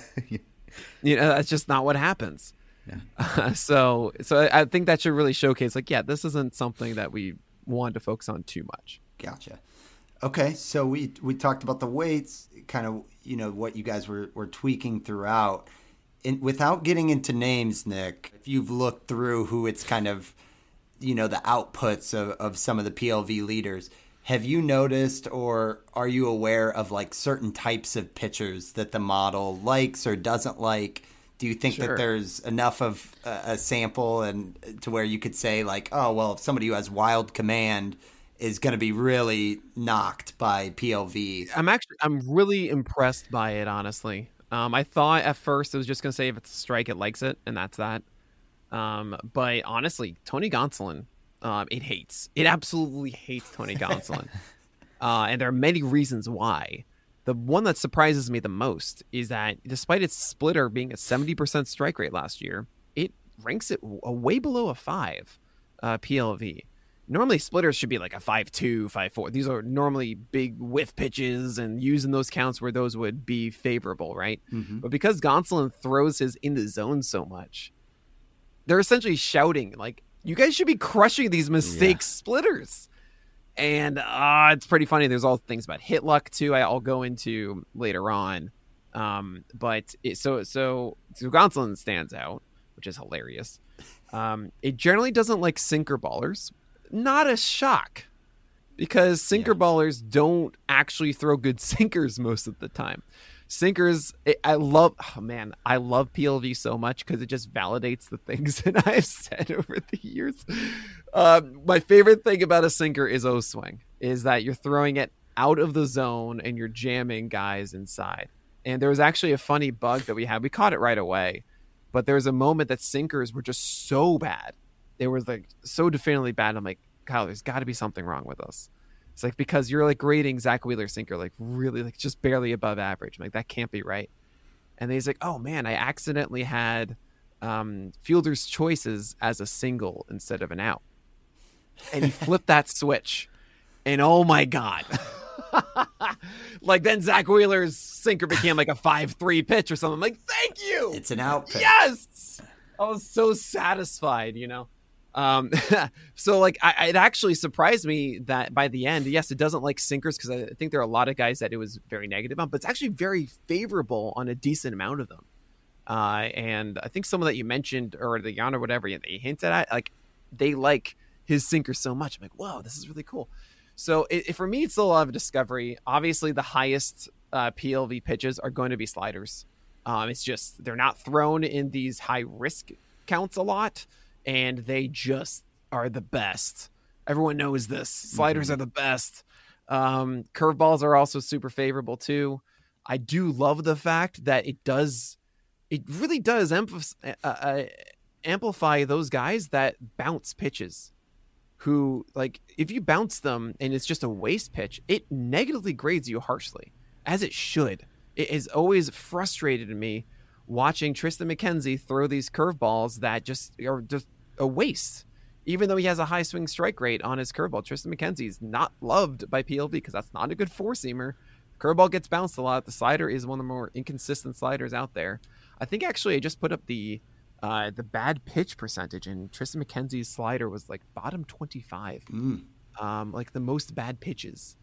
You know, that's just not what happens. Yeah. So, so I I think that should really showcase, like, yeah, this isn't something that we want to focus on too much. Gotcha. Okay, so we we talked about the weights, kind of you know what you guys were were tweaking throughout. and without getting into names, Nick, if you've looked through who it's kind of, you know, the outputs of, of some of the PLV leaders, have you noticed or are you aware of like certain types of pitchers that the model likes or doesn't like? Do you think that there's enough of a, a sample and to where you could say like, oh well, if somebody who has wild command is going to be really knocked by PLV? I'm actually I'm really impressed by it, honestly. Um, I thought at first it was just gonna say if it's a strike, it likes it, and that's that. Um, but honestly, Tony Gonsolin, um, it hates. It absolutely hates Tony Gonsolin, uh, and there are many reasons why. The one that surprises me the most is that despite its splitter being a 70% strike rate last year, it ranks it w- way below a five uh, PLV. Normally, splitters should be like a 5 2, 5 4. These are normally big whiff pitches and using those counts where those would be favorable, right? But because Gonsolin throws his in the zone so much, they're essentially shouting, like, you guys should be crushing these mistake splitters. And uh, it's pretty funny. There's all things about hit luck too. I'll go into later on. Um, but it, so so so Gonsolin stands out, which is hilarious. Um, it generally doesn't like sinker ballers. Not a shock, because sinker ballers don't actually throw good sinkers most of the time. Sinkers, I I love. Oh man, I love PLV so much because it just validates the things that I've said over the years. Um, my favorite thing about a sinker is O swing, is that you're throwing it out of the zone and you're jamming guys inside. And there was actually a funny bug that we had. We caught it right away. But there was a moment that sinkers were just so bad. They were like so definitively bad. I'm like, Kyle, there's got to be something wrong with us. It's like because you're like grading Zack Wheeler sinker like really like just barely above average. I'm like that can't be right. And he's like, oh man, I accidentally had um, Fielder's choices as a single instead of an out, and he flipped that switch, and oh my god. like then Zack Wheeler's sinker became like a five three pitch or something. I'm like, thank you. It's an out pitch. Yes. I was so satisfied, you know. Um, so like I, it actually surprised me that by the end, yes, it doesn't like sinkers because I think there are a lot of guys that it was very negative on, but it's actually very favorable on a decent amount of them. Uh, and I think some of that you mentioned or the yarn or whatever that you hinted at, like they like his sinker so much. I'm like, whoa, this is really cool. So it, it, for me, it's a lot of discovery. Obviously, the highest uh, PLV pitches are going to be sliders. Um, it's just they're not thrown in these high risk counts a lot, and they just are the best. Everyone knows this. Sliders mm-hmm. are the best. Um, curveballs are also super favorable too. I do love the fact that it does, it really does emph- uh, uh, amplify those guys that bounce pitches who like if you bounce them and it's just a waste pitch, it negatively grades you harshly, as it should. It has always frustrated me watching Triston McKenzie throw these curveballs that just are just a waste. Even though he has a high swing strike rate on his curveball, Triston McKenzie is not loved by PLV because that's not a good four seamer. Curveball gets bounced a lot. The slider is one of the more inconsistent sliders out there. I think actually I just put up the uh, the bad pitch percentage and Triston McKenzie's slider was like bottom 25. Mm. Um, like the most bad pitches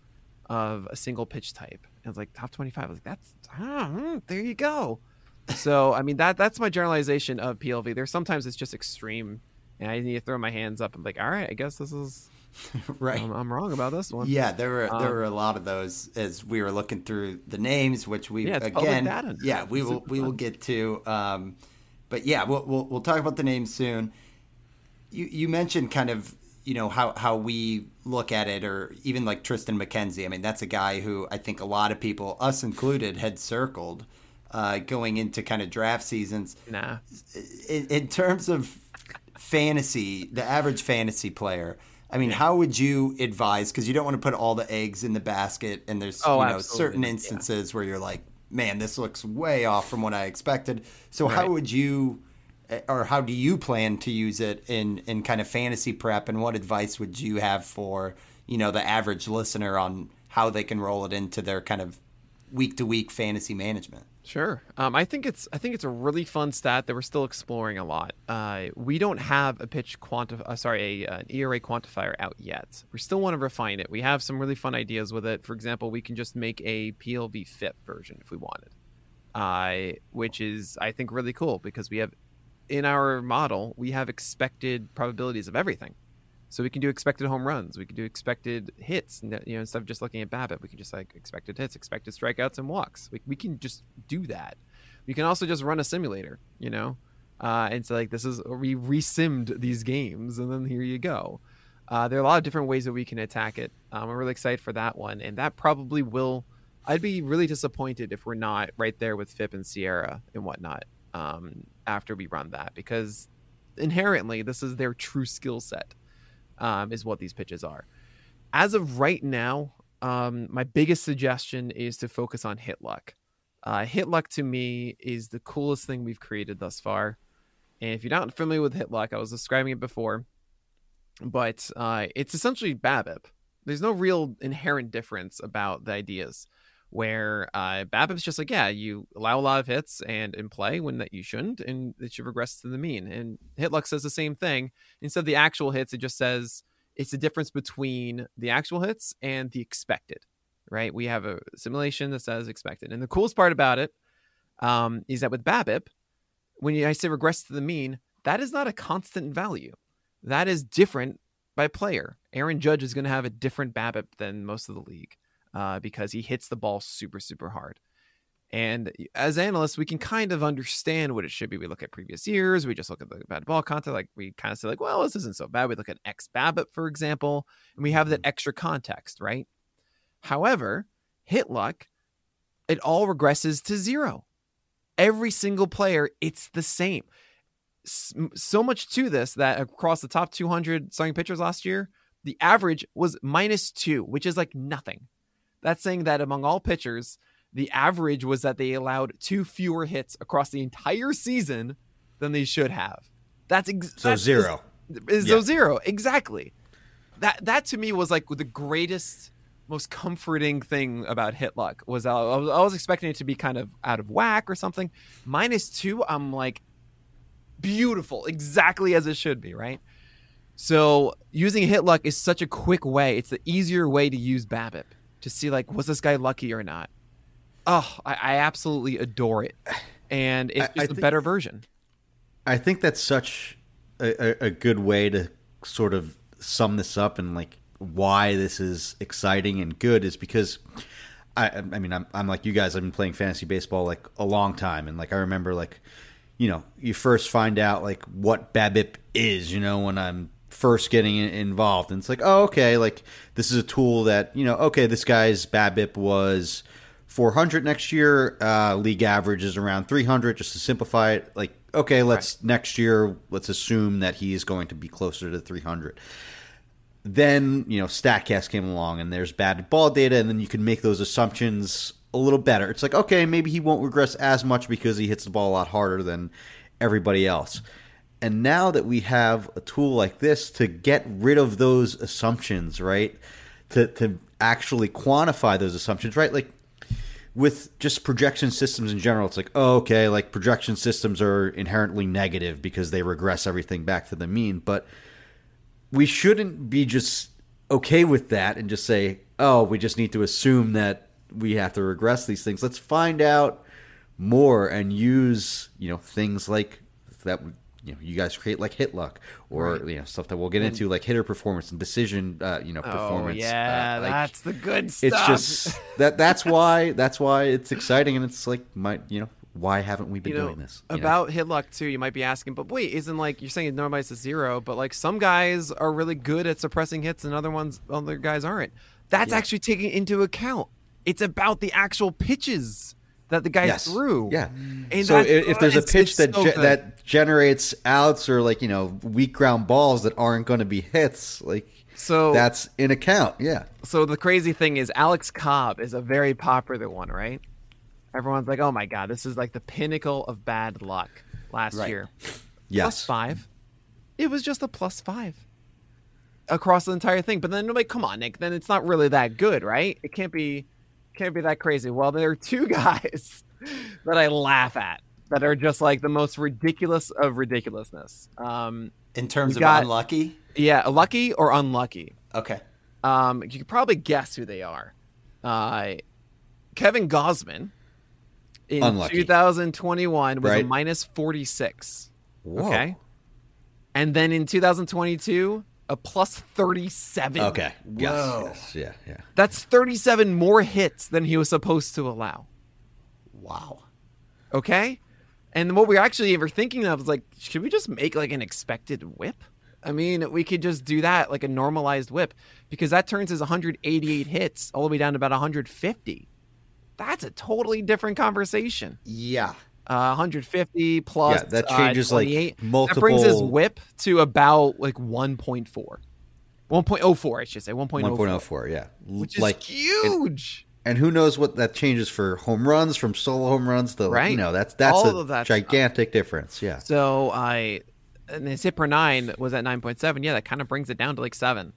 of a single pitch type. And it's like top 25. I was like, that's, ah, mm, there you go. So, I mean, that that's my generalization of PLV. There's sometimes it's just extreme and I need to throw my hands up. I'm like, all right, I guess this is right. I'm, I'm, wrong about this one. Yeah, there were um, there were a lot of those as we were looking through the names, which we yeah, again, yeah, we will we will get to. Um, but yeah, we'll, we'll, we'll talk about the names soon. You you mentioned kind of you know how how we look at it, or even like Triston McKenzie. I mean, that's a guy who I think a lot of people, us included, had circled uh, going into kind of draft seasons. Nah. In, in terms of fantasy, the average fantasy player. I mean, how would you advise? Because you don't want to put all the eggs in the basket, and there's oh, you know certain instances yeah. where you're like, man, this looks way off from what I expected. So right. how would you or how do you plan to use it in in kind of fantasy prep and what advice would you have for, you know, the average listener on how they can roll it into their kind of week to week fantasy management? Sure. Um, I think it's I think it's a really fun stat that we're still exploring a lot. Uh, we don't have a pitch quanti- uh, sorry, a, uh, an ERA quantifier out yet. We still want to refine it. We have some really fun ideas with it. For example, we can just make a PLV FIP version if we wanted, uh, which is I think really cool because we have in our model we have expected probabilities of everything. So we can do expected home runs. We can do expected hits. You know, instead of just looking at BABIP, we can just like expected hits, expected strikeouts, and walks. We, we can just do that. We can also just run a simulator, you know, uh, and so like this is we resimmed these games, and then here you go. Uh, there are a lot of different ways that we can attack it. Um, I'm really excited for that one, and that probably will. I'd be really disappointed if we're not right there with FIP and SIERA and whatnot um, after we run that, because inherently this is their true skill set um, is what these pitches are. As of right now, um, my biggest suggestion is to focus on hit luck. Uh, hit luck to me is the coolest thing we've created thus far. And if you're not familiar with hit luck, I was describing it before, but uh, it's essentially BABIP. There's no real inherent difference about the ideas where uh, BABIP's just like, yeah, you allow a lot of hits and in play when that you shouldn't, and it should regress to the mean. And Hitluck says the same thing. Instead of the actual hits, it just says it's the difference between the actual hits and the expected, right? We have a simulation that says expected. And the coolest part about it um, is that with BABIP, when I say regress to the mean, that is not a constant value. That is different by player. Aaron Judge is going to have a different BABIP than most of the league uh, because he hits the ball super, super hard. And as analysts, we can kind of understand what it should be. We look at previous years, we just look at the bad ball content, like we kind of say, like, well, this isn't so bad. We look at xBABIP, for example, and we have that mm-hmm. extra context, right? However, hit luck, it all regresses to zero. every single player, it's the same. So much to this that across the top 200 starting pitchers last year, the average was minus two, which is like nothing. That's saying that among all pitchers, the average was that they allowed two fewer hits across the entire season than they should have. That's ex- so that's zero. Is, is yeah. so zero exactly. That that to me was like the greatest, most comforting thing about hit luck was I was, I was expecting it to be kind of out of whack or something. Minus two, I'm like, beautiful, exactly as it should be, right? So using hit luck is such a quick way. It's the easier way to use BABIP to see like was this guy lucky or not. Oh, I, I absolutely adore it, and it's just I, I a think, better version. I think that's such a, a, good way to sort of sum this up and like why this is exciting and good is because I I mean I'm I'm like you guys I've been playing fantasy baseball like a long time and like I remember like you know you first find out like what BABIP is you know when I'm first getting involved. And it's like oh okay like this is a tool that you know okay this guy's BABIP was 400 next year. Uh, league average is around 300 just to simplify it. Like okay let's right. next year let's assume that he is going to be closer to 300 then you know statcast came along and there's bad ball data and then you can make those assumptions a little better. It's like okay maybe he won't regress as much because he hits the ball a lot harder than everybody else and now that we have a tool like this to get rid of those assumptions, right? To to actually quantify those assumptions, right? Like with just projection systems in general, it's like, oh, okay, like projection systems are inherently negative because they regress everything back to the mean. But we shouldn't be just okay with that and just say, oh, we just need to assume that we have to regress these things. Let's find out more and use, you know, things like that you know you guys create like hit luck or right. you know stuff that we'll get into like hitter performance and decision uh, you know oh, performance. Oh, yeah, uh, like, that's the good stuff. It's just that that's why that's why it's exciting and it's like my you know why haven't we been you know, doing this? About know? hit luck too, you might be asking, but wait, isn't like you're saying normalized to zero, but like some guys are really good at suppressing hits and other ones other guys aren't. That's yeah. actually taking into account. It's about the actual pitches that the guy yes. threw. Yeah. And so if, if there's a pitch that so ge- that generates outs or like you know weak ground balls that aren't going to be hits, like so that's in account. Yeah. So the crazy thing is Alex Cobb is a very popular one, right? Everyone's like, "Oh my god, this is like the pinnacle of bad luck." Last right. year, yes, plus five. It was just a plus five across the entire thing. But then nobody, come on, Nick. Then it's not really that good, right? It can't be can't be that crazy. Well, there are two guys that I laugh at that are just like the most ridiculous of ridiculousness. Um, in terms of got, unlucky, yeah, lucky or unlucky. Okay. Um, you could probably guess who they are. Uh, Kevin Gausman in unlucky. 2021 was right. a minus 46. Whoa. Okay. And then in 2022, a plus 37. Okay. Yes, yes. Yeah. Yeah. That's 37 more hits than he was supposed to allow. Wow. Okay. And what we are actually ever thinking of is like, should we just make like an expected whip? I mean, we could just do that like a normalized whip because that turns his 188 hits all the way down to about 150. That's a totally different conversation. Yeah uh, 150 plus. Yeah, that changes uh, like multiple. That brings his whip to about like 1.4. 1.04, I should say. 1.04. 1.04, yeah. Which is like, huge. And, and, who knows what that changes for home runs from solo home runs to, right. you know, that's that's All a that gigantic difference. Yeah. So I, and his hit per nine was at 9.7. Yeah, that kind of brings it down to like seven.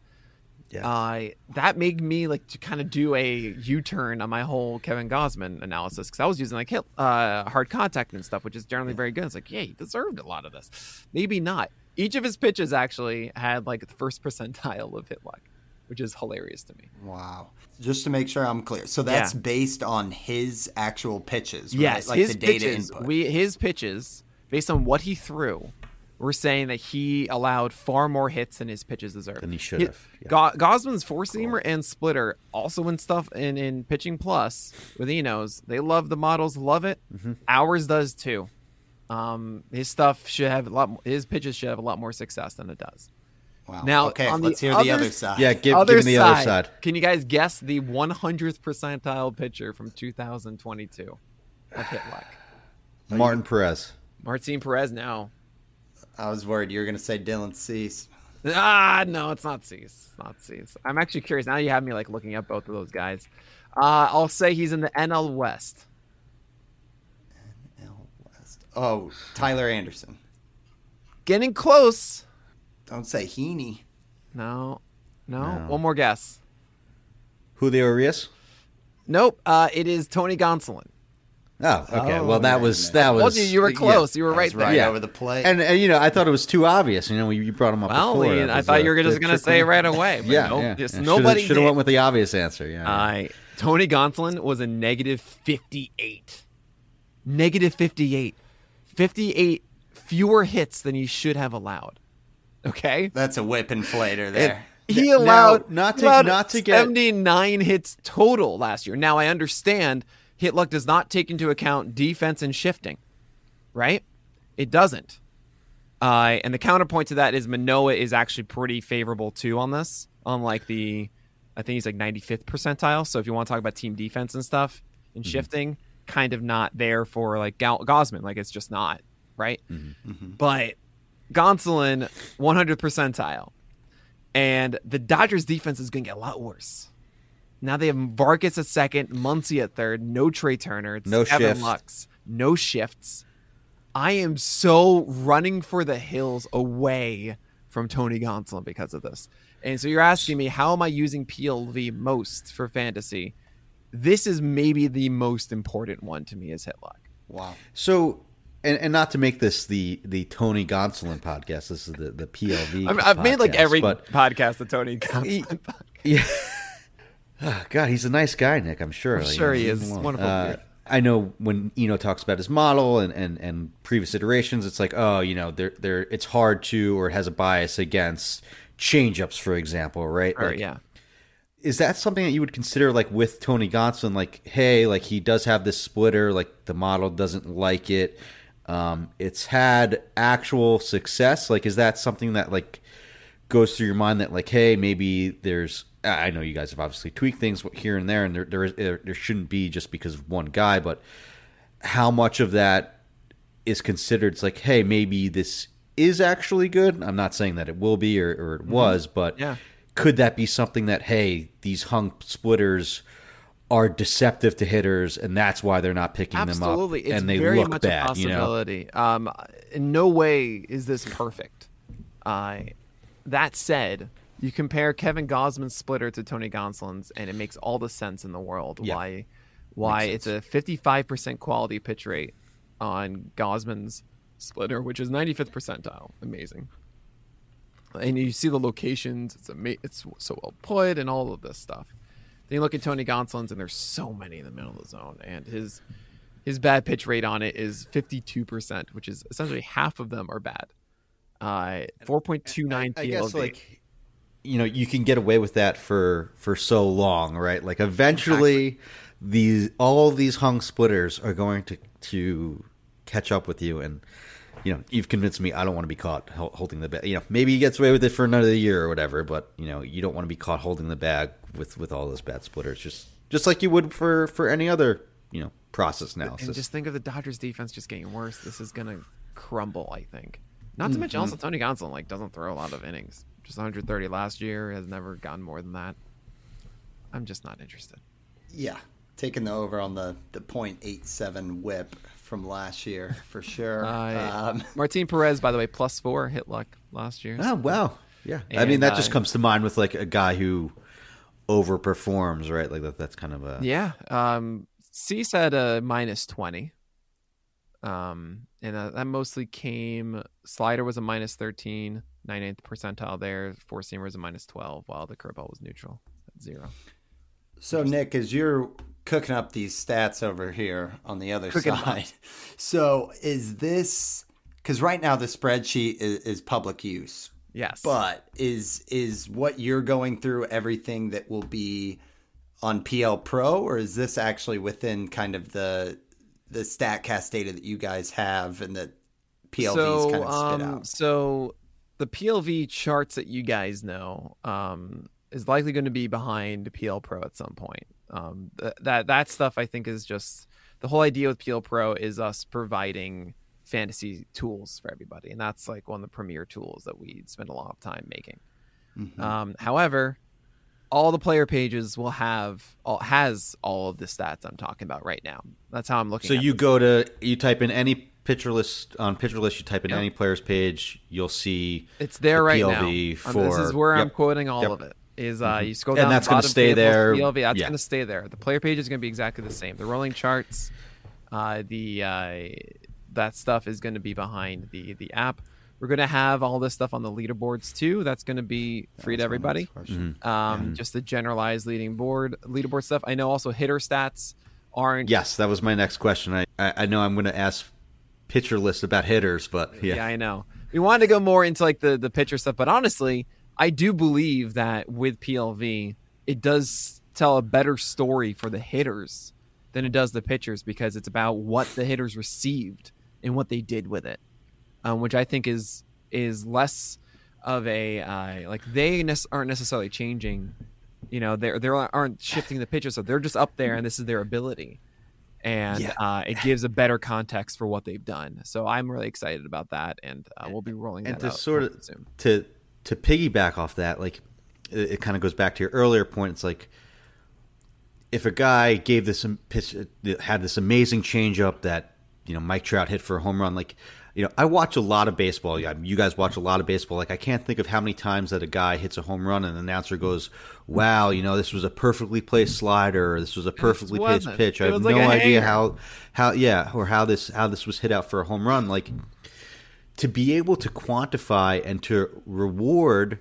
Yeah. Uh, that made me like to kind of do a U-turn on my whole Kevin Gausman analysis because I was using like hit, uh, hard contact and stuff, which is generally very good. It's like, yeah, he deserved a lot of this. Maybe not. Each of his pitches actually had like the first percentile of hit luck, which is hilarious to me. Wow. Just to make sure I'm clear, so that's yeah. based on his actual pitches, right? Yes, like his pitches. Input. We his pitches based on what he threw we're saying that he allowed far more hits than his pitches deserve. Than he should have. Yeah. Go- Gausman's four seamer and splitter also in stuff in, in pitching plus with Eno's. They love the models, love it. Mm-hmm. Ours does too. Um, his stuff should have a lot. More, his pitches should have a lot more success than it does. Wow. Now, okay, let's hear other, the other side. Yeah, give, other give me the side, other side. Can you guys guess the 100th percentile pitcher from 2022 of hit luck? Martin Perez. Martin Perez now. I was worried you were going to say Dylan Cease. Ah, no, it's not Cease. It's not Cease. I'm actually curious. Now you have me like looking up both of those guys. Uh, I'll say he's in the NL West. NL West. Oh, Tyler Anderson. Getting close. Don't say Heaney. No, no. No. One more guess. Julio Urias. Nope. Uh, it is Tony Gonsolin. Oh, okay. Oh, well, that right, was right. that was you, you were yeah. close. You were right there. right Yeah. over the plate. And, and you know, I thought it was too obvious. You know, you brought him up Well, before. I was, thought you were just going to say right away. But Yeah, nope, yeah. just yeah. nobody should have went with the obvious answer. Yeah. yeah. I Tony Gonsolin was a negative 58. Negative 58. 58 fewer hits than he should have allowed. Okay? That's a whip inflator there. He Now, not to- he allowed not to get- 79 hits total last year. Now I understand hit luck does not take into account defense and shifting, right? It doesn't. Uh, and the counterpoint to that is Manoah is actually pretty favorable too on this. On like the, I think he's like 95th percentile. So if you want to talk about team defense and stuff and mm-hmm. shifting, kind of not there for like Gal- Gausman. Like it's just not right. Mm-hmm. Mm-hmm. But Gonsolin 100 percentile, and the Dodgers defense is going to get a lot worse. Now they have Vargas at second, Muncy at third, no Trea Turner, it's No Evan shifts. Lux, no shifts. I am so running for the hills away from Tony Gonsolin because of this. And so you're asking me, how am I using PLV most for fantasy? This is maybe the most important one to me is hit luck. Wow. So, and, and not to make this the the Tony Gonsolin podcast. This is the the PLV. I've, I've made like every but podcast the Tony Gonsolin. yeah. Ah, God, he's a nice guy, Nick. I'm sure. I'm Like, sure he is. Wonderful Uh. I know when Eno talks about his model and, and, and previous iterations, it's like, oh, you know, they're, they're, it's hard to or it has a bias against changeups, for example, right? Or, Like, yeah. is that something that you would consider like with Tony Gonsolin? Like, hey, like he does have this splitter, like the model doesn't like it. Um, it's had actual success. Like, is that something that like goes through your mind that like, hey, maybe there's. I know you guys have obviously tweaked things here and there, and there there, is, there, shouldn't be just because of one guy, but how much of that is considered? It's like, hey, maybe this is actually good. I'm not saying that it will be or, or it was, but Yeah. could that be something that hey these hung splitters are deceptive to hitters and that's why they're not picking Absolutely, them up it's and they very look much bad a you know possibility. Um, in no way is this perfect. Uh, that said, you compare Kevin Gausman's splitter to Tony Gonsolin's, and it makes all the sense in the world Yeah. why why it's a 55% quality pitch rate on Gosman's splitter, which is 95th percentile. Amazing. And you see the locations; it's ama- it's so well put, and all of this stuff. Then you look at Tony Gonsolin's, and there's so many in the middle of the zone, and his his bad pitch rate on it is 52%, which is essentially half of them are bad. Uh, 4.29 I, I guess like you know you can get away with that for for so long right like eventually these all these hung splitters are going to to catch up with you and you know you've convinced me i don't want to be caught holding the bag you know maybe he gets away with it for another year or whatever but you know you don't want to be caught holding the bag with with all those bad splitters just just like you would for for any other you know process analysis and just think of the Dodgers defense just getting worse. This is going to crumble, I think. Not to mm-hmm. mention also Tony Gonsolin like doesn't throw a lot of innings. Just 130 last year, has never gotten more than that. I'm just not interested. Yeah. Taking the over on the, the .87 whip from last year for sure. Uh, um, Martin Perez, by the way, plus four hit luck last year. Oh wow, yeah. I mean, that uh, just comes to mind with like a guy who overperforms, right? Like that. That's kind of a Yeah. Um, Cease had a minus 20. Um, and uh, that mostly came. Slider was a minus 13, 98th percentile there. Four seamer was a minus 12, while the curveball was neutral at zero. So, Nick, as you're cooking up these stats over here on the other Cooking 'em up. side, so is this because right now the spreadsheet is, is public use, Yes. but is is what you're going through everything that will be on PL Pro, or is this actually within kind of the the Statcast data that you guys have and that PLVs so, kind of spit um, out? So the PLV charts that you guys know um, is likely going to be behind PL Pro at some point. Um, th- that that stuff I think is just the whole idea with PL Pro is us providing fantasy tools for everybody, and that's like one of the premier tools that we spend a lot of time making. Mhm. Um, however, all the player pages will have all, has all of the stats I'm talking about right now. That's how I'm looking. So you this. go to you type in any pitcher list on pitcher list. You type in Yep. any player's page. You'll see It's there the right PLV now. Um, this is for- where I'm quoting all Yep. of it. Is uh, you scroll down And that's going gonna to stay there. PLV, that's Yeah. going to stay there. The player page is going to be exactly the same. The rolling charts, uh, the uh, that stuff is going to be behind the the app. We're going to have all this stuff on the leaderboards too. That's going to be free to everybody. Mm-hmm. Um, just the generalized leading board leaderboard stuff. I know also hitter stats aren't Yes, that was my next question. I I, I know I'm going to ask pitcher list about hitters, but yeah, Yeah. I know. We wanted to go more into like the the pitcher stuff, but honestly, I do believe that with PLV, it does tell a better story for the hitters than it does the pitchers because it's about what the hitters received and what they did with it, um, which I think is is less of a uh, like they nec- aren't necessarily changing. You know, they they aren't shifting the pitches, so they're just up there, and this is their ability and Yeah. uh, it gives a better context for what they've done. So I'm really excited about that, and uh, we'll be rolling and that to out sort of soon. to to piggyback off that, like it, it kind of goes back to your earlier point. It's like if a guy gave this pitch, had this amazing changeup that you know Mike Trout hit for a home run, like you know I watch a lot of baseball. Yeah, you guys watch a lot of baseball. Like I can't think of how many times that a guy hits a home run and the announcer goes, "Wow, you know this was a perfectly placed slider, or this was a perfectly placed pitch." I have like no idea hanger. how how yeah or how this how this was hit out for a home run. Like to be able to quantify and to reward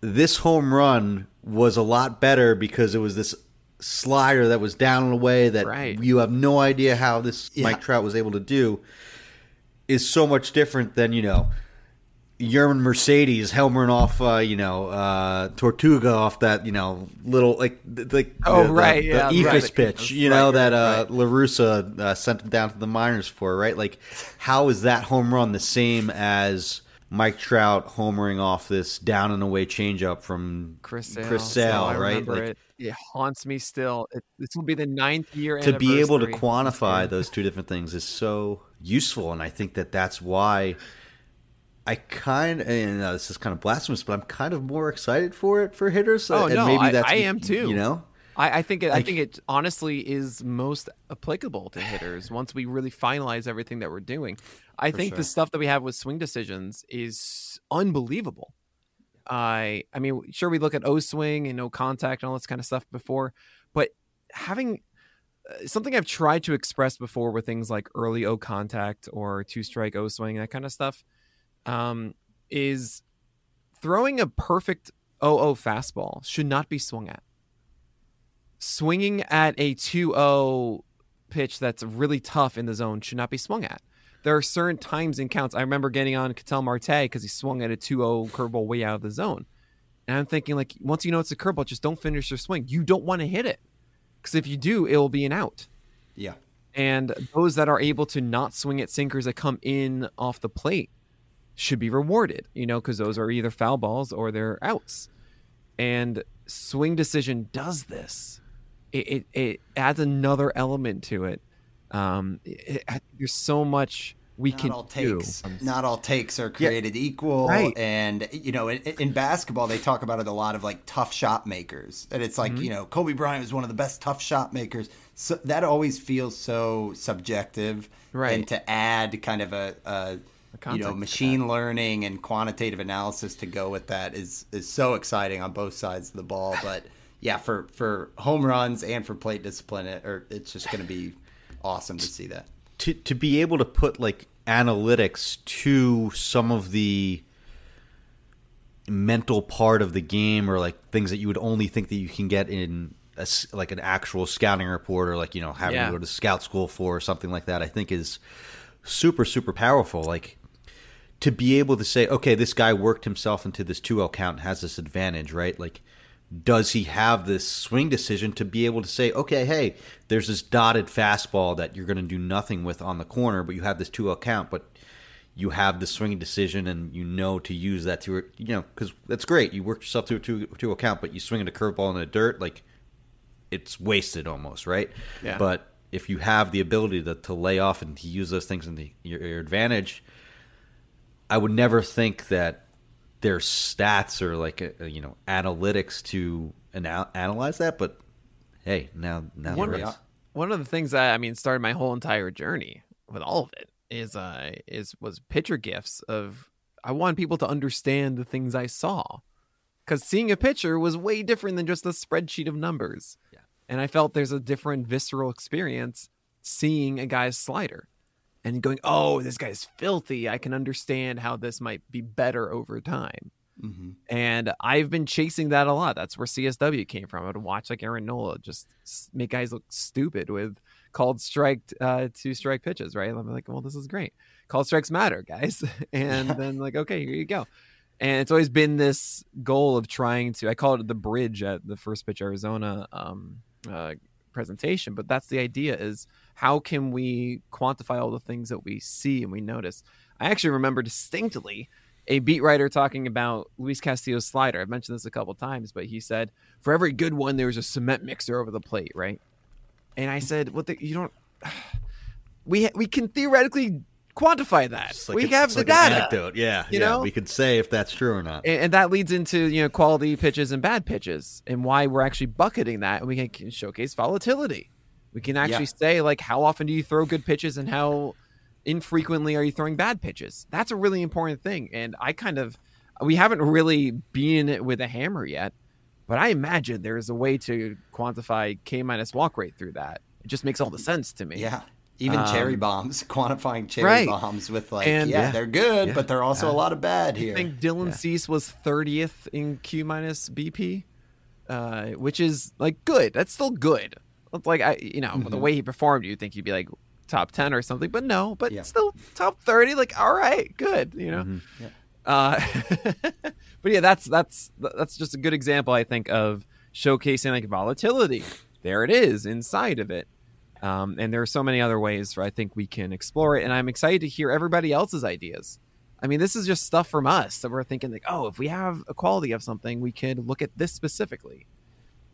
this home run was a lot better because it was this slider that was down and away that Right. you have no idea how this Yeah. Mike Trout was able to do is so much different than you know Yermín Mercedes helmering off uh, you know uh, Tortuga off that you know little like th- like Oh, the, the- right, the yeah, eephus right. pitch you Right, know that uh, right. La Russa uh, sent him down to the minors for right like how is that home run the same as Mike Trout homering off this down and away changeup from Chris Sale, Chris Sale, I right? Like, it. It haunts me still. It, this will be the ninth year to be able to quantify those two different things is so useful and i think that that's why i kind and uh, this is kind of blasphemous but i'm kind of more excited for it for hitters Oh, and no, maybe I- that's I am too. you know I, I think it, I Like- think it honestly is most applicable to hitters once we really finalize everything that we're doing. I think sure. the stuff that we have with swing decisions is unbelievable. I I mean, sure we look at O swing and no contact and all this kind of stuff before, but having something I've tried to express before with things like early O contact or two strike O swing that kind of stuff um, is throwing a perfect 0-0 fastball should not be swung at swinging at a 2-0 pitch that's really tough in the zone should not be swung at. There are certain times and counts. I remember getting on Ketel Marte because he swung at a 2-0 curveball way out of the zone. And I'm thinking, like, once you know it's a curveball, just don't finish your swing. You don't want to hit it. Because if you do, it will be an out. Yeah. And those that are able to not swing at sinkers that come in off the plate should be rewarded, you know, because those are either foul balls or they're outs. And swing decision does this. It, it, it adds another element to it. Um, it, it- there's so much we not can all do. takes. Not all takes are created equal. Right. and you know in, in basketball they talk about it a lot of like tough shot makers. And it's Mm-hmm. like you know kobe bryant was one of the best tough shot makers. So that always feels so subjective. Right. and to add kind of a, a you know machine learning and quantitative analysis to go with that is is so exciting on both sides of the ball. But yeah for for home runs and for plate discipline it, or it's just going to be awesome to see that. To to be able to put like analytics to some of the mental part of the game or like things that you would only think that you can get in a like an actual scouting report or like you know having Yeah. to go to scout school for or something like that i think is super super powerful like to be able to say okay this guy worked himself into this 2l count and has this advantage right like does he have this swing decision to be able to say, okay, hey, there's this dotted fastball that you're going to do nothing with on the corner, but you have this 2 0 count, but you have the swing decision and you know to use that to, you know, because that's great. You worked yourself to a 2 count, but you swing at a curveball in the dirt, like it's wasted almost, right? Yeah. But if you have the ability to, to lay off and to use those things in the, your, your advantage, I would never think that their stats or like a, a, you know analytics to anal- analyze that. But hey, now now One there of- one of the things that I mean started my whole entire journey with all of it is uh is was picture gifts of I want people to understand the things I saw because seeing a picture was way different than just a spreadsheet of numbers. Yeah. And I felt there's a different visceral experience seeing a guy's slider and going, "Oh, this guy's filthy. I can understand how this might be better over time." Mm-hmm. And I've been chasing that a lot. That's where CSW came from. I would watch like Aaron Nola just make guys look stupid with called strike uh, two strike pitches, right? I'm like, well, this is great. Called strikes matter, guys. and then like, okay, here you go. And it's always been this goal of trying to. I call it the bridge at the first pitch Arizona um, uh, presentation, but that's the idea: is how can we quantify all the things that we see and we notice. I actually remember distinctly a beat writer talking about Luis Castillo's slider. I've mentioned this a couple times, but he said for every good one, there's a cement mixer over the plate, right? And I said, "What? The, you don't? We we can theoretically quantify that. Like we have the like data, anecdote. Yeah, You yeah. know? we could say if that's true or not. and, and that leads into you know quality pitches and bad pitches, and why we're actually bucketing that, and we can, can showcase volatility. We can actually Yeah. say like how often do you throw good pitches and how infrequently are you throwing bad pitches. That's a really important thing, and I kind of we haven't really been it with a hammer yet, but I imagine there is a way to quantify K minus walk rate through that. It just makes all the sense to me. Yeah. Even Um, cherry bombs, quantifying cherry right. bombs with like, And- yeah, Yeah. they're good, Yeah. but they're also a lot of bad here. I think Dylan Cease was 30th in Q minus BP, uh, which is like good. That's still good. It's like I, you know, the way he performed, you'd think he'd be like top 10 or something, but no, but Yeah. still top 30. Like, all right, good. You know, Yeah. uh, but yeah, that's that's that's just a good example, I think, of showcasing like volatility. There it is inside of it. Um, and there are so many other ways where I think we can explore it. And I'm excited to hear everybody else's ideas. I mean, this is just stuff from us that we're thinking like, oh, if we have a quality of something, we could look at this specifically.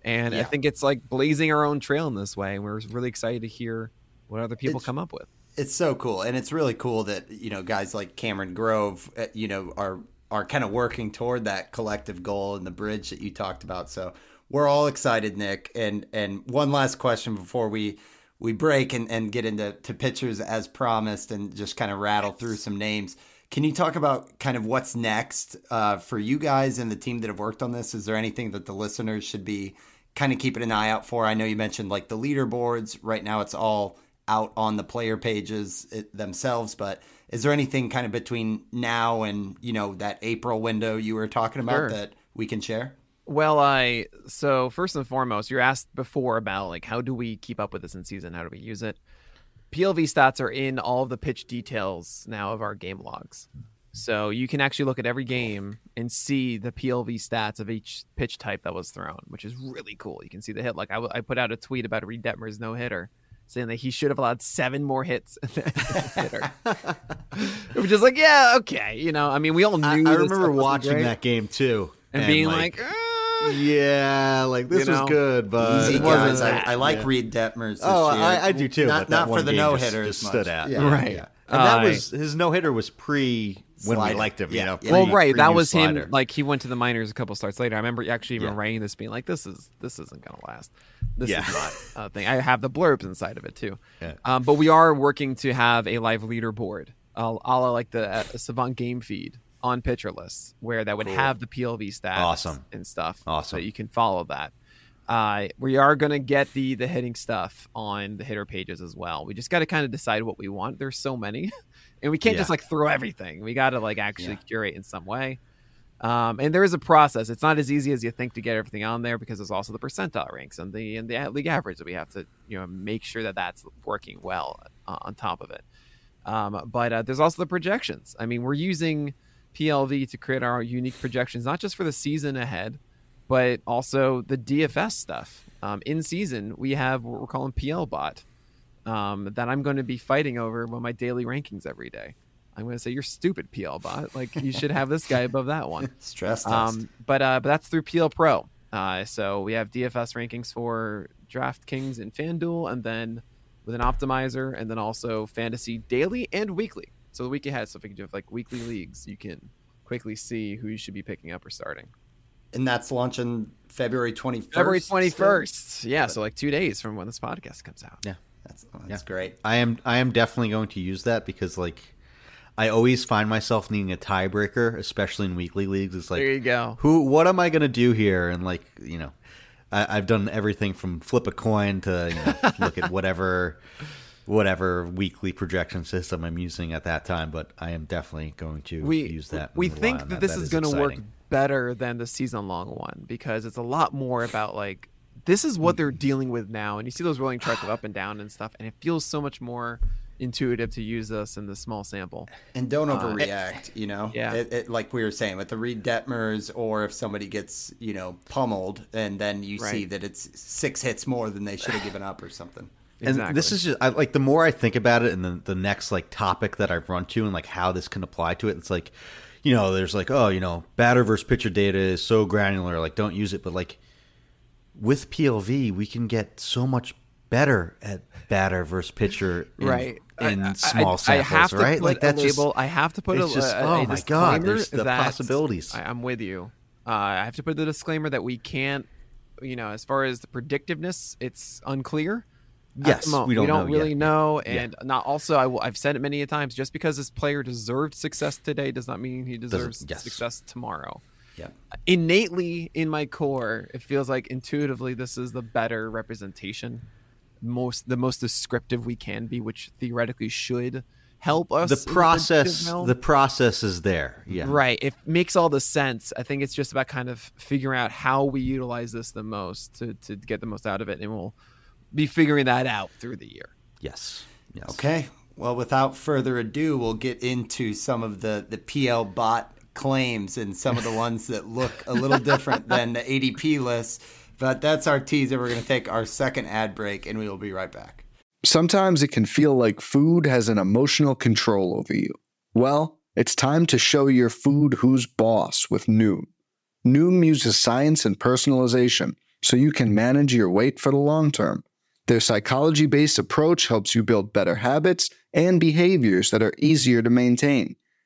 And I think it's like blazing our own trail in this way. And we're really excited to hear what other people It's- come up with. it's so cool and it's really cool that you know guys like cameron grove uh, you know are are kind of working toward that collective goal and the bridge that you talked about. So we're all excited nick. And and one last question before we we break and, and get into to pitchers as promised and just kind of rattle through some names. Can you talk about kind of what's next uh, for you guys and the team that have worked on this? Is there anything that the listeners should be kind of keeping an eye out for i know you mentioned like the leaderboards right now it's all out on the player pages it, themselves but is there anything kind of between now and you know that april window you were talking about Sure. that we can share Well, I so first and foremost, you're asked before about like how do we keep up with this in season? How do we use it? PLV stats are in all of the pitch details now of our game logs. So you can actually look at every game and see the PLV stats of each pitch type that was thrown, which is really cool. You can see the hit. Like I, w- I put out a tweet about Reid Detmers no hitter, saying that he should have allowed seven more hits than the hitter. which is like, yeah, okay. You know, I mean, we all knew. I, I remember watching great that game too, and, being like, "Uh, yeah, like this You know, was good, but easy guys I, I like yeah. Reid Detmers this Oh, year. I, I do too. not, but that not one for the no just- hitter just stood out. yeah, Right. yeah. And that was his no hitter was pre when Slider. we liked him. Yeah, You know, yeah. well, pre- right. That was slider. him. Like he went to the minors a couple starts later. I remember actually even Yeah. writing this, being like, "This is this isn't gonna last. This Yeah. is not a thing." I have the blurbs inside of it too. Um, but we are working to have a live leaderboard, uh, a la like the uh, Savant game feed on pitcher lists, where that would Cool. have the PLV stats, Awesome. and stuff. Awesome. So you can follow that. Uh, we are going to get the the hitting stuff on the hitter pages as well. We just got to kind of decide what we want. There's so many, and we can't Yeah. just like throw everything. We got to like actually Yeah. curate in some way. Um, and there is a process. It's not as easy as you think to get everything on there because there's also the percentile ranks and the and the league average that we have to you know make sure that that's working well uh, on top of it. Um, but uh, there's also the projections. I mean, we're using PLV to create our unique projections, not just for the season ahead, but also the DFS stuff. Um, in season, we have what we're calling PL bot um, that I'm going to be fighting over with my daily rankings every day. I'm going to say you're stupid, PL bot. Like you should have this guy above that one. stress test Um, but uh, but that's through PL Pro. Uh, so we have DFS rankings for DraftKings and FanDuel, and then with an optimizer, and then also fantasy daily and weekly. So the week ahead, so if you do have like weekly leagues, you can quickly see who you should be picking up or starting. And that's launching February 21st. February 21st. Yeah, so like two days from when this podcast comes out. Yeah. That's, that's yeah. great. I am I am definitely going to use that because like I always find myself needing a tiebreaker, especially in weekly leagues. It's like there you go. Who? What am I going to do here? And like you know, I, have done everything from flip a coin to you know, look at whatever whatever weekly projection system I'm using at that time. But I am definitely going to we, use that. We think that, that this that is, is going to work better than the season long one because it's a lot more about like this is what they're dealing with now, and you see those rolling charts of up and down and stuff, and it feels so much more intuitive to use this in the small sample. And don't uh, overreact, uh, you know? Yeah. It, it, like we were saying with the Reid Detmers, or if somebody gets, you know, pummeled and then you right. see that it's six hits more than they should have given up or something. Exactly. And this is just I, like the more I think about it, and the the next like topic that I've run to, and like how this can apply to it. It's like, you know, there's like, oh, you know, batter versus pitcher data is so granular, like don't use it. But like with PLV, we can get so much better at batter versus pitcher, in, right? In I, small I, samples, I have to right? Put like that label. Just, I have to put a, just, a, oh a my god, there's the possibilities. I, am with you. Uh, I have to put the disclaimer that we can't, you know, as far as the predictiveness, it's unclear. Yes, we don't, we don't know really yet. know, and yeah. not also. I, have said it many times. Just because this player deserved success today does not mean he deserves yes. success tomorrow. Yeah. Innately in my core, it feels like intuitively this is the better representation, most the most descriptive we can be, which theoretically should help us. The process, the process is there. Yeah. Right. It makes all the sense. I think it's just about kind of figuring out how we utilize this the most to to get the most out of it, and we'll be figuring that out through the year. Yes. Yes. Okay. Well, without further ado, we'll get into some of the the PL bot claims and some of the ones that look a little different than the ADP list. But that's our teaser. We're going to take our second ad break and we will be right back. Sometimes it can feel like food has an emotional control over you. Well, it's time to show your food who's boss with Noom. Noom uses science and personalization so you can manage your weight for the long term. Their psychology based approach helps you build better habits and behaviors that are easier to maintain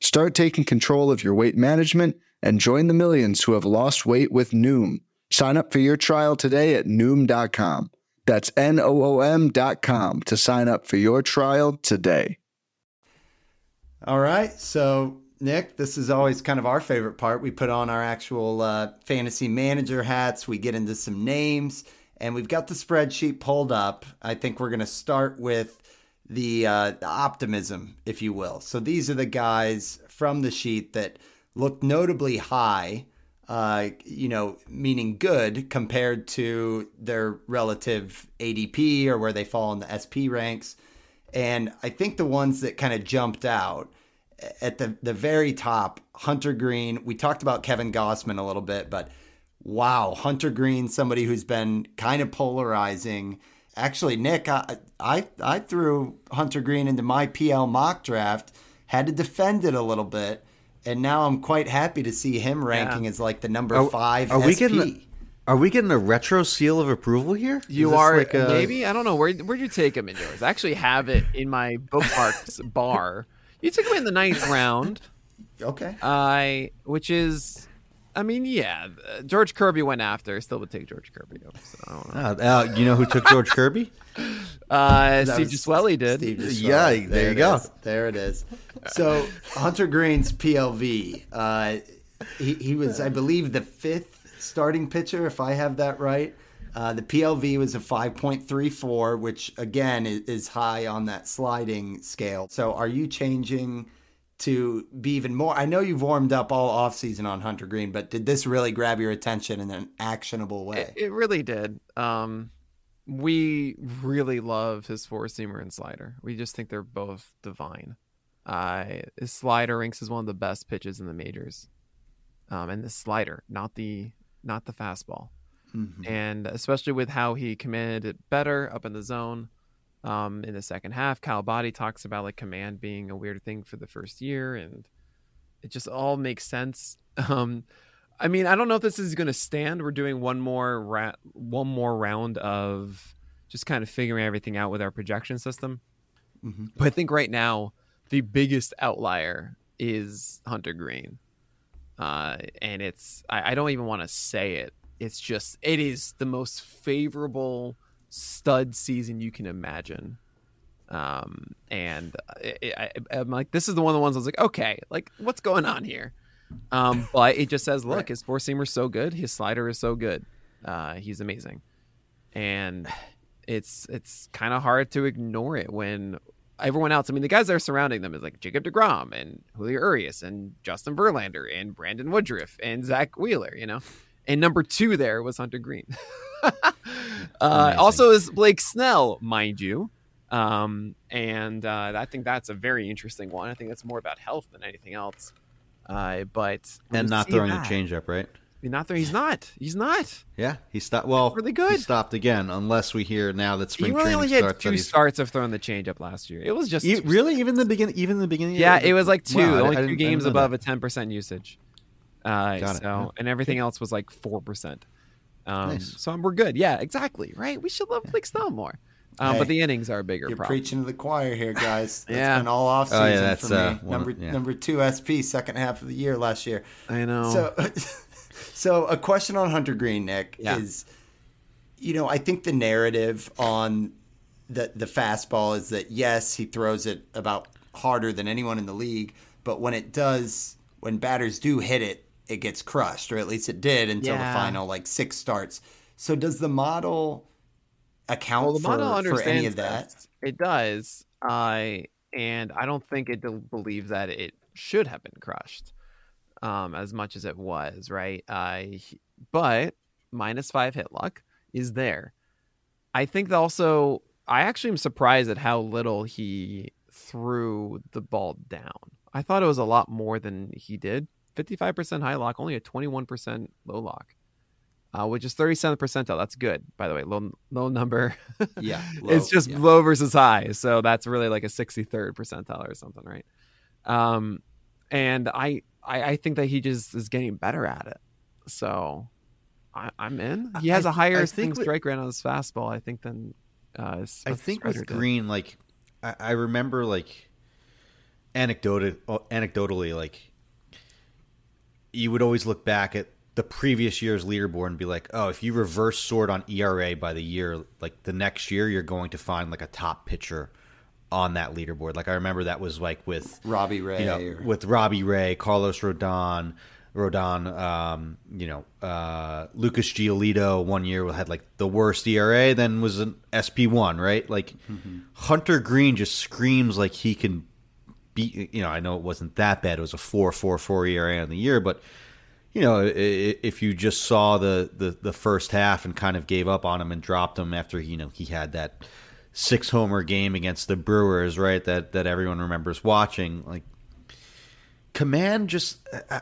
Start taking control of your weight management and join the millions who have lost weight with Noom. Sign up for your trial today at Noom.com. That's N O O M.com to sign up for your trial today. All right. So, Nick, this is always kind of our favorite part. We put on our actual uh, fantasy manager hats, we get into some names, and we've got the spreadsheet pulled up. I think we're going to start with the, uh, the optimism, if you will. So these are the guys from the sheet that look notably high, uh, you know, meaning good compared to their relative ADP or where they fall in the SP ranks. And I think the ones that kind of jumped out at the, the very top, Hunter Greene. we talked about Kevin Gausman a little bit, but wow, Hunter Greene, somebody who's been kind of polarizing actually, Nick, I, I, I threw Hunter Greene into my PL mock draft, had to defend it a little bit, and now I'm quite happy to see him ranking yeah. as like the number are, five. Are SP. we getting? A, are we getting a retro seal of approval here? You are like a... maybe I don't know where where'd you take him in yours. I actually have it in my bookmarks bar. You took him in the ninth round. Okay. I uh, which is I mean, yeah, George Kirby went after. Still would take George Kirby. So I don't know. Uh, uh, you know who took George Kirby? Uh, Steve Gesuele did. Steve Yeah, there, there you go. Is. There it is. So Hunter Greene's PLV. Uh, he, he was, I believe, the fifth starting pitcher, if I have that right. Uh, the PLV was a 5.34, which again is, is high on that sliding scale. So are you changing? To be even more. I know you've warmed up all offseason on Hunter Greene, but did this really grab your attention in an actionable way? It, it really did. Um, we really love his four seamer and slider. We just think they're both divine. Uh, his slider ranks as one of the best pitches in the majors, um, and the slider, not the not the fastball. Mm-hmm. And especially with how he commanded it better up in the zone um, in the second half. Kyle Boddy talks about like command being a weird thing for the first year, and it just all makes sense. Um, I mean, I don't know if this is going to stand. We're doing one more ra- one more round of just kind of figuring everything out with our projection system. Mm-hmm. But I think right now the biggest outlier is Hunter Greene, uh, and it's I, I don't even want to say it. It's just it is the most favorable stud season you can imagine. Um, and I, am like, this is the one of the ones I was like, okay, like what's going on here? Um, but it just says, look, right. his four seamer is so good, his slider is so good. Uh, he's amazing, and it's it's kind of hard to ignore it when everyone else. I mean, the guys that are surrounding them is like Jacob deGrom and Julio Urias and Justin Verlander and Brandon Woodruff and Zack Wheeler. You know, and number two there was Hunter Greene. uh, also is Blake Snell, mind you. Um, and uh, I think that's a very interesting one. I think that's more about health than anything else. Uh, but and not throwing that, a changeup, right? Not there. He's not. He's not. Yeah, he stopped. Well, really good. He stopped again, unless we hear now that spring he really training only starts. Had two starts of throwing the changeup last year. It was just you, really even the beginning. Even the beginning. Yeah, it was like two. Wow, only two games above that. a ten percent usage. Uh, Got so, it. and everything else was like four percent. Um, nice. So we're good. Yeah, exactly. Right. We should love Blake Snell more. Um, hey, but the innings are a bigger you're problem. preaching to the choir here, guys. That's yeah. been all off season oh, yeah, for me. Uh, number yeah. number two SP, second half of the year last year. I know. So, so a question on Hunter Greene, Nick, yeah. is, you know, I think the narrative on the the fastball is that yes, he throws it about harder than anyone in the league, but when it does, when batters do hit it, it gets crushed, or at least it did until yeah. the final like six starts. So does the model account well, the for, model for any of that? It does. I uh, and I don't think it believes that it should have been crushed um, as much as it was, right? Uh, but minus five hit luck is there. I think also I actually am surprised at how little he threw the ball down. I thought it was a lot more than he did. 55% high lock, only a 21% low lock, uh, which is 37th percentile. That's good, by the way. Low, low number. yeah. Low, it's just yeah. low versus high. So that's really like a 63rd percentile or something, right? Um, and I, I, I think that he just is getting better at it. So I, am in. He has I, a higher swing strike rate on his fastball, I think, than. Uh, I think with Greene, like I, I remember, like anecdotal, anecdotally, like you would always look back at the previous year's leaderboard and be like, oh, if you reverse sort on ERA by the year, like the next year, you're going to find like a top pitcher on that leaderboard. Like I remember that was like with Robbie Ray, you know, or... with Robbie Ray, Carlos Rodon, Rodon, um, you know, uh, Lucas Giolito one year had like the worst ERA, then was an SP one, right? Like mm-hmm. Hunter Greene just screams like he can beat. You know, I know it wasn't that bad; it was a four four four ERA on the year, but you know, if you just saw the, the, the first half and kind of gave up on him and dropped him after you know he had that six homer game against the Brewers, right? That that everyone remembers watching. Like command, just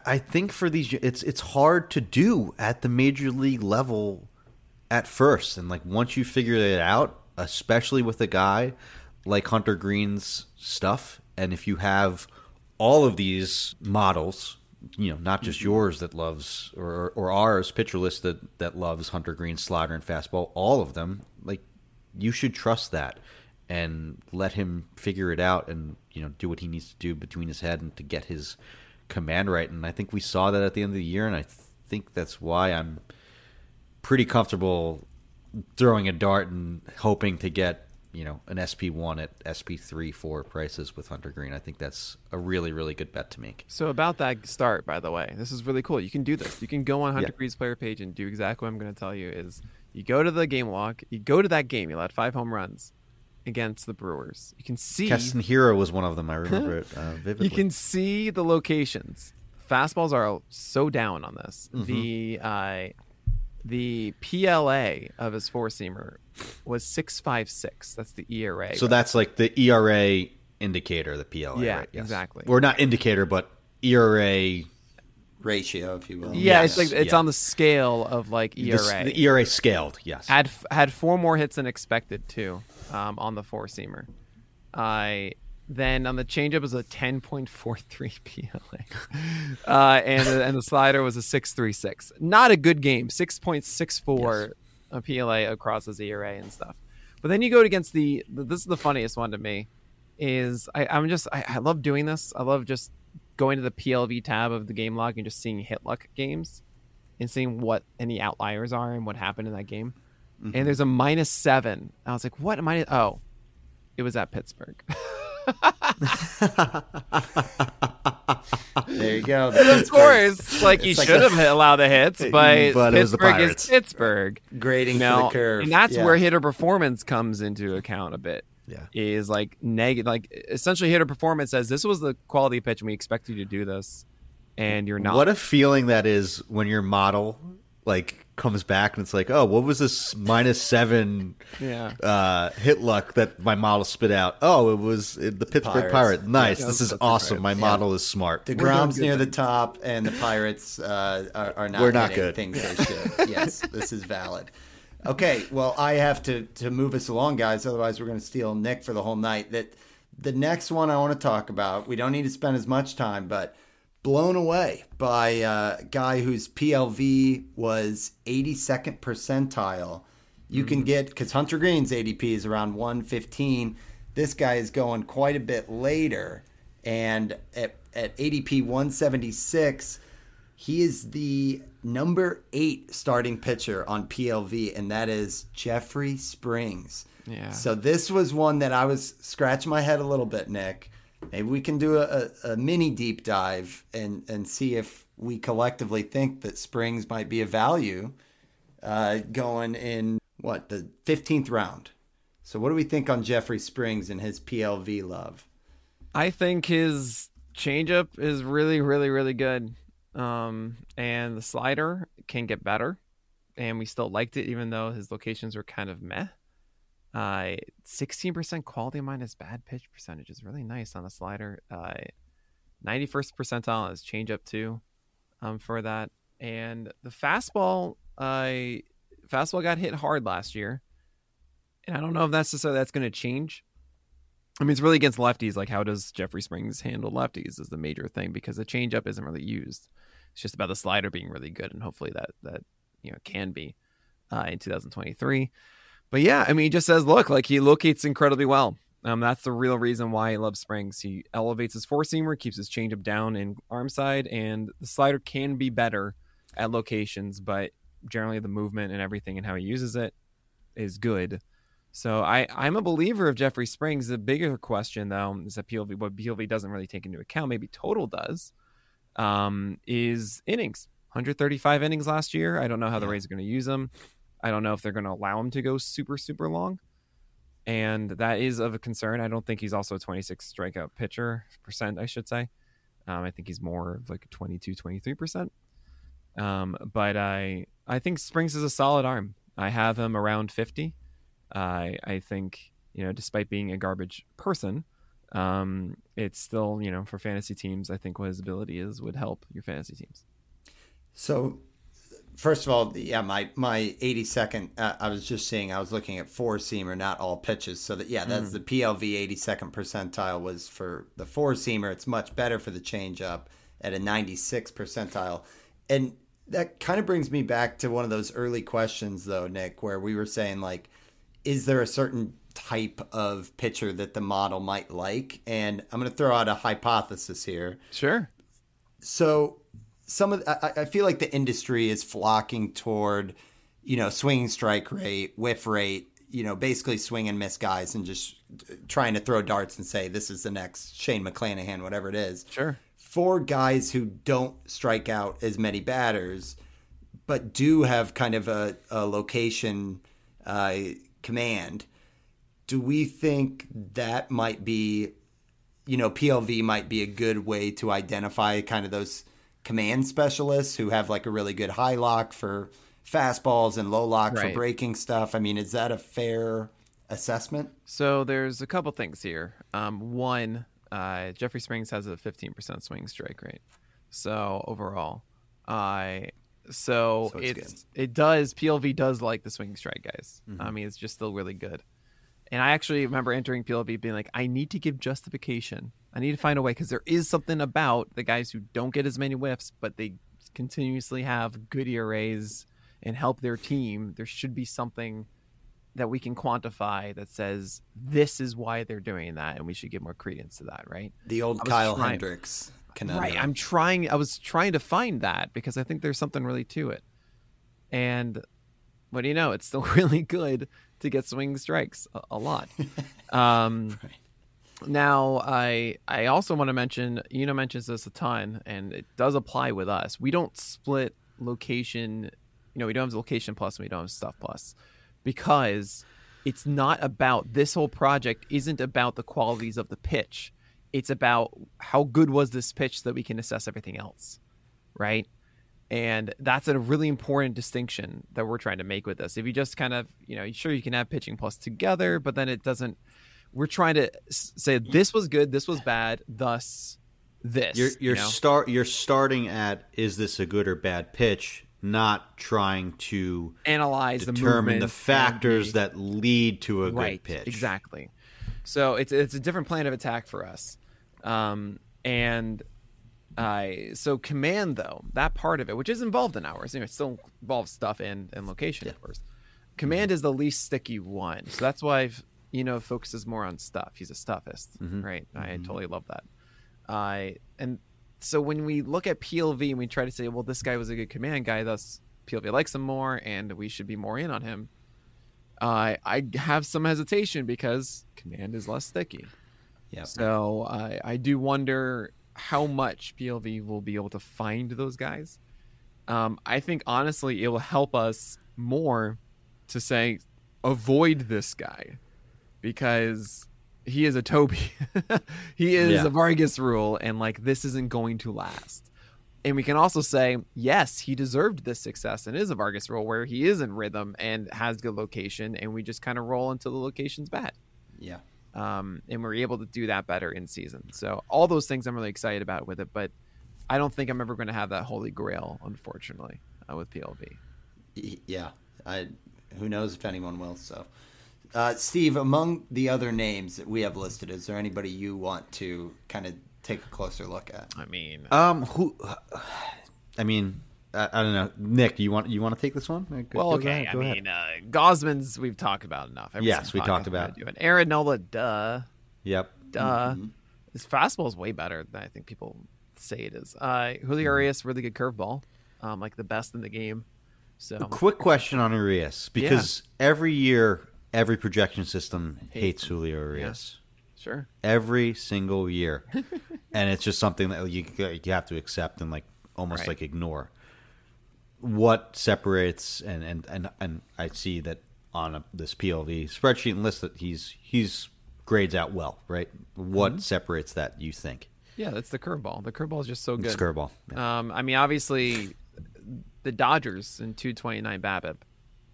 I think for these, it's it's hard to do at the major league level at first, and like once you figure it out, especially with a guy like Hunter Greene's stuff, and if you have all of these models you know, not just mm-hmm. yours that loves or or ours pitcher list that that loves Hunter Greene, slider, and fastball. All of them, like you should trust that and let him figure it out and you know do what he needs to do between his head and to get his command right. And I think we saw that at the end of the year, and I think that's why I'm pretty comfortable throwing a dart and hoping to get you know an SP1 at SP3 4 prices with Hunter Greene. I think that's a really really good bet to make. So about that start, by the way, this is really cool. You can do this. You can go on Hunter yeah. Greene's player page and do exactly what I'm going to tell you. Is you go to the game log, you go to that game, you let five home runs against the Brewers. You can see Keston Hiura was one of them. I remember it uh, vividly. You can see the locations. Fastballs are so down on this. Mm-hmm. The uh, the PLA of his four seamer was six five six. That's the ERA. So that's like the ERA indicator, the PLA. Yeah, right? Yes. exactly. Or not indicator, but ERA. ratio, if you will. yeah, yes, it's like it's yeah. on the scale of like The, ERA. s- the ERA scaled. Yes. had had four more hits than expected too um, on the four seamer. I then on the changeup was a 10.43 PLA, uh, and the, and the slider was a 6.36. Not a good game, 6.64 a PLA across his ERA and stuff. But then you go against the, this is the funniest one to me is I, I'm just I, I love doing this. I love just going to the PLV tab of the game log and just seeing hit luck games and seeing what any outliers are and what happened in that game. And there's a minus seven. I was like, what am I? Oh, it was at Pittsburgh. There you go. The of course, like you like should the- have hit allowed the hits, but, But it was the Pittsburgh is Pittsburgh. grading Now, the curve. and that's Yeah. where hitter performance comes into account a bit. Yeah. is like negative. Like essentially, hitter performance says this was the quality pitch, and we expect you to do this, and you're not. What a feeling that is when your model like comes back and it's like, oh, what was this minus seven yeah. uh, hit luck that my model spit out? Oh, it was the Pittsburgh Pirates. Pirate. Nice. Yeah, this is awesome. right. My model is smart. The We're Grom's good near the top, and the Pirates uh, are, are not. We're not good. Things they should. yes, this is valid. Okay, well, I have to to move us along, guys. Otherwise, we're going to steal Nick for the whole night. That the next one I want to talk about. We don't need to spend as much time, but blown away by a guy whose PLV was 82nd percentile. You can hmm. get because Hunter Greene's ADP is around 115. This guy is going quite a bit later, and at at ADP 176, he is the number eight starting pitcher on PLV, and that is Jeffrey Springs. Yeah. So this was one that I was scratching my head a little bit, Nick. Maybe we can do a, a, mini deep dive and, and see if we collectively think that Springs might be a value uh, going in what the 15th round. So what do we think on Jeffrey Springs and his PLV love? I think his changeup is really, really, really good. Um, and the slider can get better. And we still liked it, even though his locations were kind of meh. Uh, 16% quality minus bad pitch percentage is really nice on a slider. Uh, 91st percentile his changeup, too, um, for that. And the fastball, uh, fastball got hit hard last year. And I don't know if that's necessarily that's going to change. I mean, it's really against lefties. Like, how does Jeffrey Springs handle lefties is the major thing because the changeup isn't really used. It's just about the slider being really good, and hopefully that that you know can be uh, in 2023. But yeah, I mean, he just says, look, like he locates incredibly well. Um, that's the real reason why he loves Springs. He elevates his four seamer, keeps his changeup down in arm side, and the slider can be better at locations, but generally the movement and everything and how he uses it is good. So I, I'm a believer of Jeffrey Springs. The bigger question, though, is that PLV, what PLV doesn't really take into account, maybe total does, um, is innings. 135 innings last year. I don't know how the Rays are going to use him. I don't know if they're going to allow him to go super, super long. And that is of a concern. I don't think he's also a 26 strikeout pitcher percent, I should say. Um, I think he's more of like a 22, 23%. Um, but I, I think Springs is a solid arm. I have him around 50. I I think you know, despite being a garbage person, um, it's still you know for fantasy teams. I think what his ability is would help your fantasy teams. So, first of all, yeah, my my 82nd. Uh, I was just saying I was looking at four seamer, not all pitches. So that yeah, that's the PLV 82nd percentile was for the four seamer. It's much better for the changeup at a 96 percentile, and that kind of brings me back to one of those early questions, though, Nick, where we were saying like, is there a certain type of pitcher that the model might like? And I'm going to throw out a hypothesis here Sure. so some of I, I feel like the industry is flocking toward you know swinging strike rate whiff rate you know basically swing and miss guys and just trying to throw darts and say this is the next shane mcclanahan whatever it is Sure. for guys who don't strike out as many batters but do have kind of a, a location uh, command do we think that might be you know, PLV might be a good way to identify kind of those command specialists who have like a really good high lock for fastballs and low lock Right. for breaking stuff. I mean, is that a fair assessment? So there's a couple things here. Um, one, uh, Jeffrey Springs has a 15% swing strike rate. So overall, I so, So it's it's, it does PLV does like the swing strike guys. I mean, it's just still really good. And I actually remember entering PLV being like, I need to give justification. I need to find a way because there is something about the guys who don't get as many whiffs, but they continuously have good ERAs and help their team. There should be something that we can quantify that says this is why they're doing that, and we should give more credence to that, right? The old Kyle trying- Hendricks conundrum. Right. I'm trying. I was trying to find that because I think there's something really to it. And what do you know? It's still really good to get swing strikes a, a lot. Um, Now, I I also want to mention. Eno mentions this a ton, and it does apply with us. We don't split location. You know, we don't have location plus, and we don't have stuff plus, because it's not about this whole project. Isn't about the qualities of the pitch. It's about how good was this pitch so that we can assess everything else, right? And that's a really important distinction that we're trying to make with this. If you just kind of, you know, sure you can have pitching plus together, but then it doesn't. We're trying to say this was good, this was bad, thus this. You're you're you know? start you're starting at is this a good or bad pitch, not trying to analyze the determine movement the factors the- that lead to a right, good pitch. Exactly. So it's it's a different plan of attack for us, um, and I so command though that part of it, which is involved in ours, you know, it still involves stuff and and location, of course. Command mm-hmm. is the least sticky one, so that's why you know focuses more on stuff. He's a stuffist, mm-hmm. right? I mm-hmm. totally love that. I and so when we look at PLV and we try to say, well, this guy was a good command guy, thus PLV likes him more, and we should be more in on him. I I have some hesitation because command is less sticky. Yeah. So I I do wonder how much PLV will be able to find those guys. Um, I think honestly it will help us more to say avoid this guy because he is a Toby. he is Yeah. a Vargas rule, and like this isn't going to last. And we can also say, yes, he deserved this success and is a Vargas rule where he is in rhythm and has good location, and we just kind of roll until the location's bad. yeah. Um, and we're able to do that better in season. So all those things I'm really excited about with it, but I don't think I'm ever going to have that holy grail, unfortunately, uh, with PLV. Yeah, I, who knows if anyone will. So, uh, Steve, among the other names that we have listed, is there anybody you want to kind of take a closer look at? I mean, Um, who? I mean, I, I don't know. Nick, you want you want to take this one? Go- well, okay. I mean, uh, Gausman's we've talked about enough. Every Yes, we talked about. doing. Aaron Nola, duh, Yep. duh. His fastball is way better than I think people say it is. Uh, Julio Urias, really good curveball, um, like the best in the game. So Quick question on Urias because every year, every projection system hates Julio Urias. sure. Every single year, and it's just something that you you have to accept and like almost Right. like ignore. What separates and and and and I see that on a, this PLV spreadsheet and list that he's he's grades out well, right? What Mm-hmm. separates that? You think? Yeah, that's the curveball. The curveball is just so good. It's curveball. Yeah. Um, I mean, obviously, the Dodgers in 229 BABIP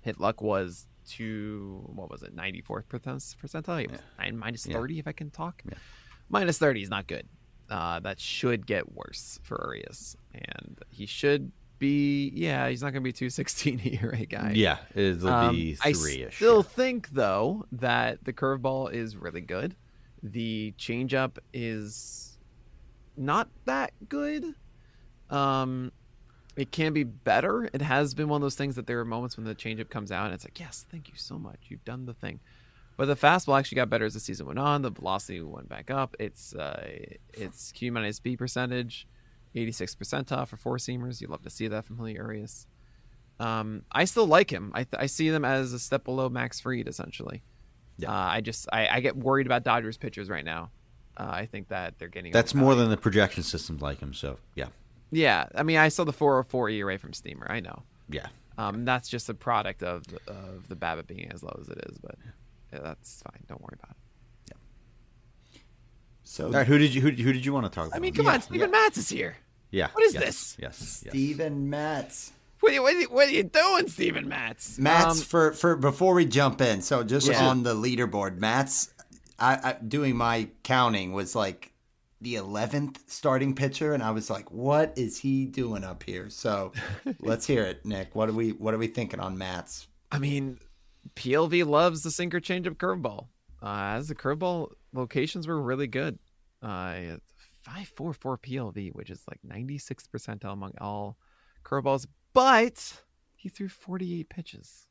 hit luck was to what was it, 94th percentile? It was nine- minus Yeah. 30, if I can talk. Minus 30 is not good. Uh, that should get worse for Urias, and he should be. Yeah, he's not going to be 216 ERA guy. yeah, it'll Um, be I three ish. still think though that the curveball is really good. The changeup is not that good. Um, it can be better. It has been one of those things that there are moments when the changeup comes out and it's like, yes, thank you so much, you've done the thing. But the fastball actually got better as the season went on. The velocity went back up. It's uh, it's Q minus B percentage, 86 percentile for four seamers. You'd love to see that from Julio Urias. Um, I still like him. I, th- I see them as a step below Max Fried, essentially. Yeah. Uh, I just I, I get worried about Dodgers pitchers right now. Uh, I think that they're getting That's more than the projection systems like him. So yeah, yeah. I mean, I saw the 404 ERA from Steamer. I know. yeah. Um, that's just a product of of the BABIP being as low as it is, but yeah, that's fine. Don't worry about it. So, All right, who did you who, who did you want to talk about? I mean, come Yeah, on, Steven yeah. Matz is here. yeah. What is yes, this? Yes. yes. Steven Matz. What are you, what are you, what are you doing, Steven Matz? Matt's Um, for for before we jump in. So just Yeah. on the leaderboard, Matz I, I doing my counting was like the eleventh starting pitcher, and I was like, "What is he doing up here?" So let's hear it, Nick. What are we What are we thinking on Matz? I mean, PLV loves the sinker changeup curveball. Uh, as the curveball locations were really good. Uh, five four four PLV, which is like ninety six percentile among all curveballs. But he threw forty eight pitches.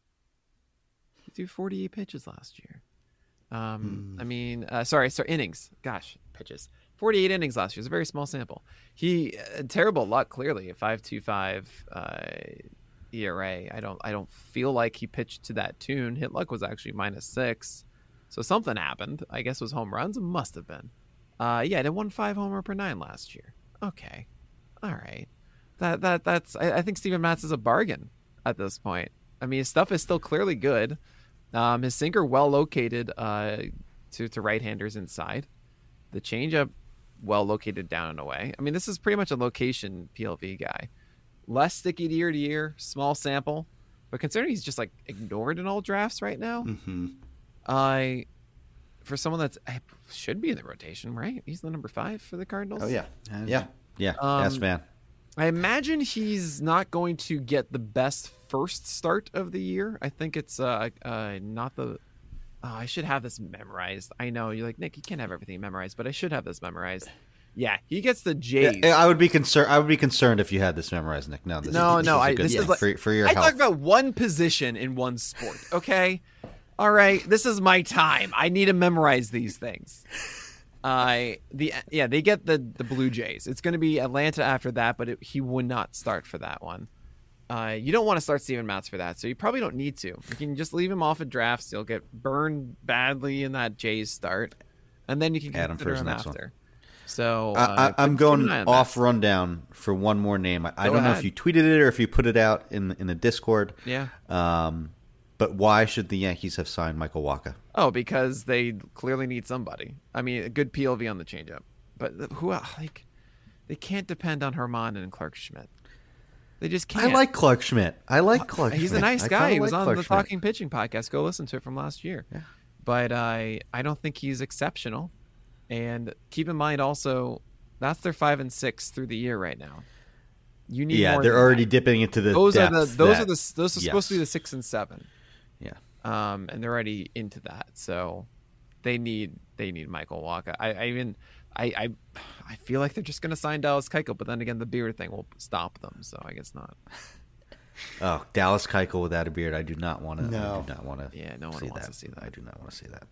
He threw forty eight pitches last year. Um, I mean, uh, sorry, sorry, innings. Gosh, pitches. Forty eight innings last year is a very small sample. He uh, terrible luck. Clearly, a five two five. Uh, ERA. I don't I don't feel like he pitched to that tune. Hit luck was actually minus six. So something happened. I guess was home runs. Must have been. Uh yeah, they won five homer per nine last year. Okay. All right. That that that's I, I think Steven Matz is a bargain at this point. I mean his stuff is still clearly good. Um his sinker well located uh to, to right handers inside. The changeup well located down and away. I mean this is pretty much a location PLV guy less sticky year to year, small sample. But considering he's just like ignored in all drafts right now, Mm-hmm. I for someone that's should be in the rotation, right? He's the number five for the Cardinals. Oh yeah, yeah. Yeah, Um, ask Van. I imagine he's not going to get the best first start of the year. I think it's uh, uh not the. Oh, I should have this memorized. I know you're like Nick. You can't have everything memorized, but I should have this memorized. Yeah, he gets the Yeah, Jays. I would be concerned. I would be concerned if you had this memorized, Nick. No, this No, is, no, Is a I- good this is like- for, for your I health. talk about one position in one sport. Okay, all right. This is my time. I need to memorize these things. I the yeah they get the the Blue Jays. It's going to be Atlanta after that, but it, he would not start for that one. Uh, you don't want to start Steven Matz for that, so you probably don't need to. You can just leave him off at drafts. He'll get burned badly in that Jays start, and then you can Add him for his him next one. after. So I, uh, I, I'm going an eye on off rundown for one more name. I, I don't know if you tweeted it or if you put it out in in the Discord. Yeah. Um, but why should the Yankees have signed Michael Wacha? Oh, because they clearly need somebody. I mean, a good PLV on the changeup, but who el- like they can't depend on Germán and Clarke Schmidt. They just can't. I like Clarke Schmidt. I like Clark. He's a nice guy. He was like on Clark the Schmidt. Talking Pitching podcast. Go listen to it from last year. Yeah. But I I don't think he's exceptional. And keep in mind also that's their five and six through the year right now. You need Yeah, they're already that. dipping into the. those are the those that- are the those are supposed to be the six and seven. Um, and they're already into that. So they need they need Michael Wacha. I, I even I, I I feel like they're just gonna sign Dallas Keuchel, but then again, the beard thing will stop them. So I guess not. Oh, Dallas Keuchel without a beard. I do not want to. No. I do not want to. Yeah, no one see wants that. to see that. I do not want to see that.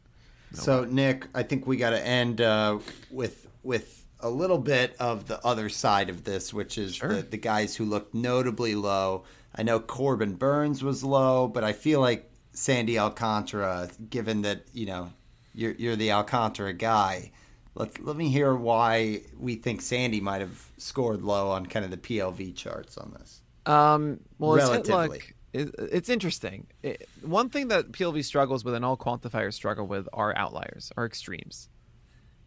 So Nick, I think we got to end uh, with with a little bit of the other side of this, which is Sure. the, the guys who looked notably low. I know Corbin Burnes was low, but I feel like Sandy Alcantara, given that you know you're you're the Alcantara guy. Let let me hear why we think Sandy might have scored low on kind of the PLV charts on this. Um, well, his hit luck, Relatively. it, it's interesting. It, one thing that PLV struggles with, and all quantifiers struggle with, are outliers, are extremes.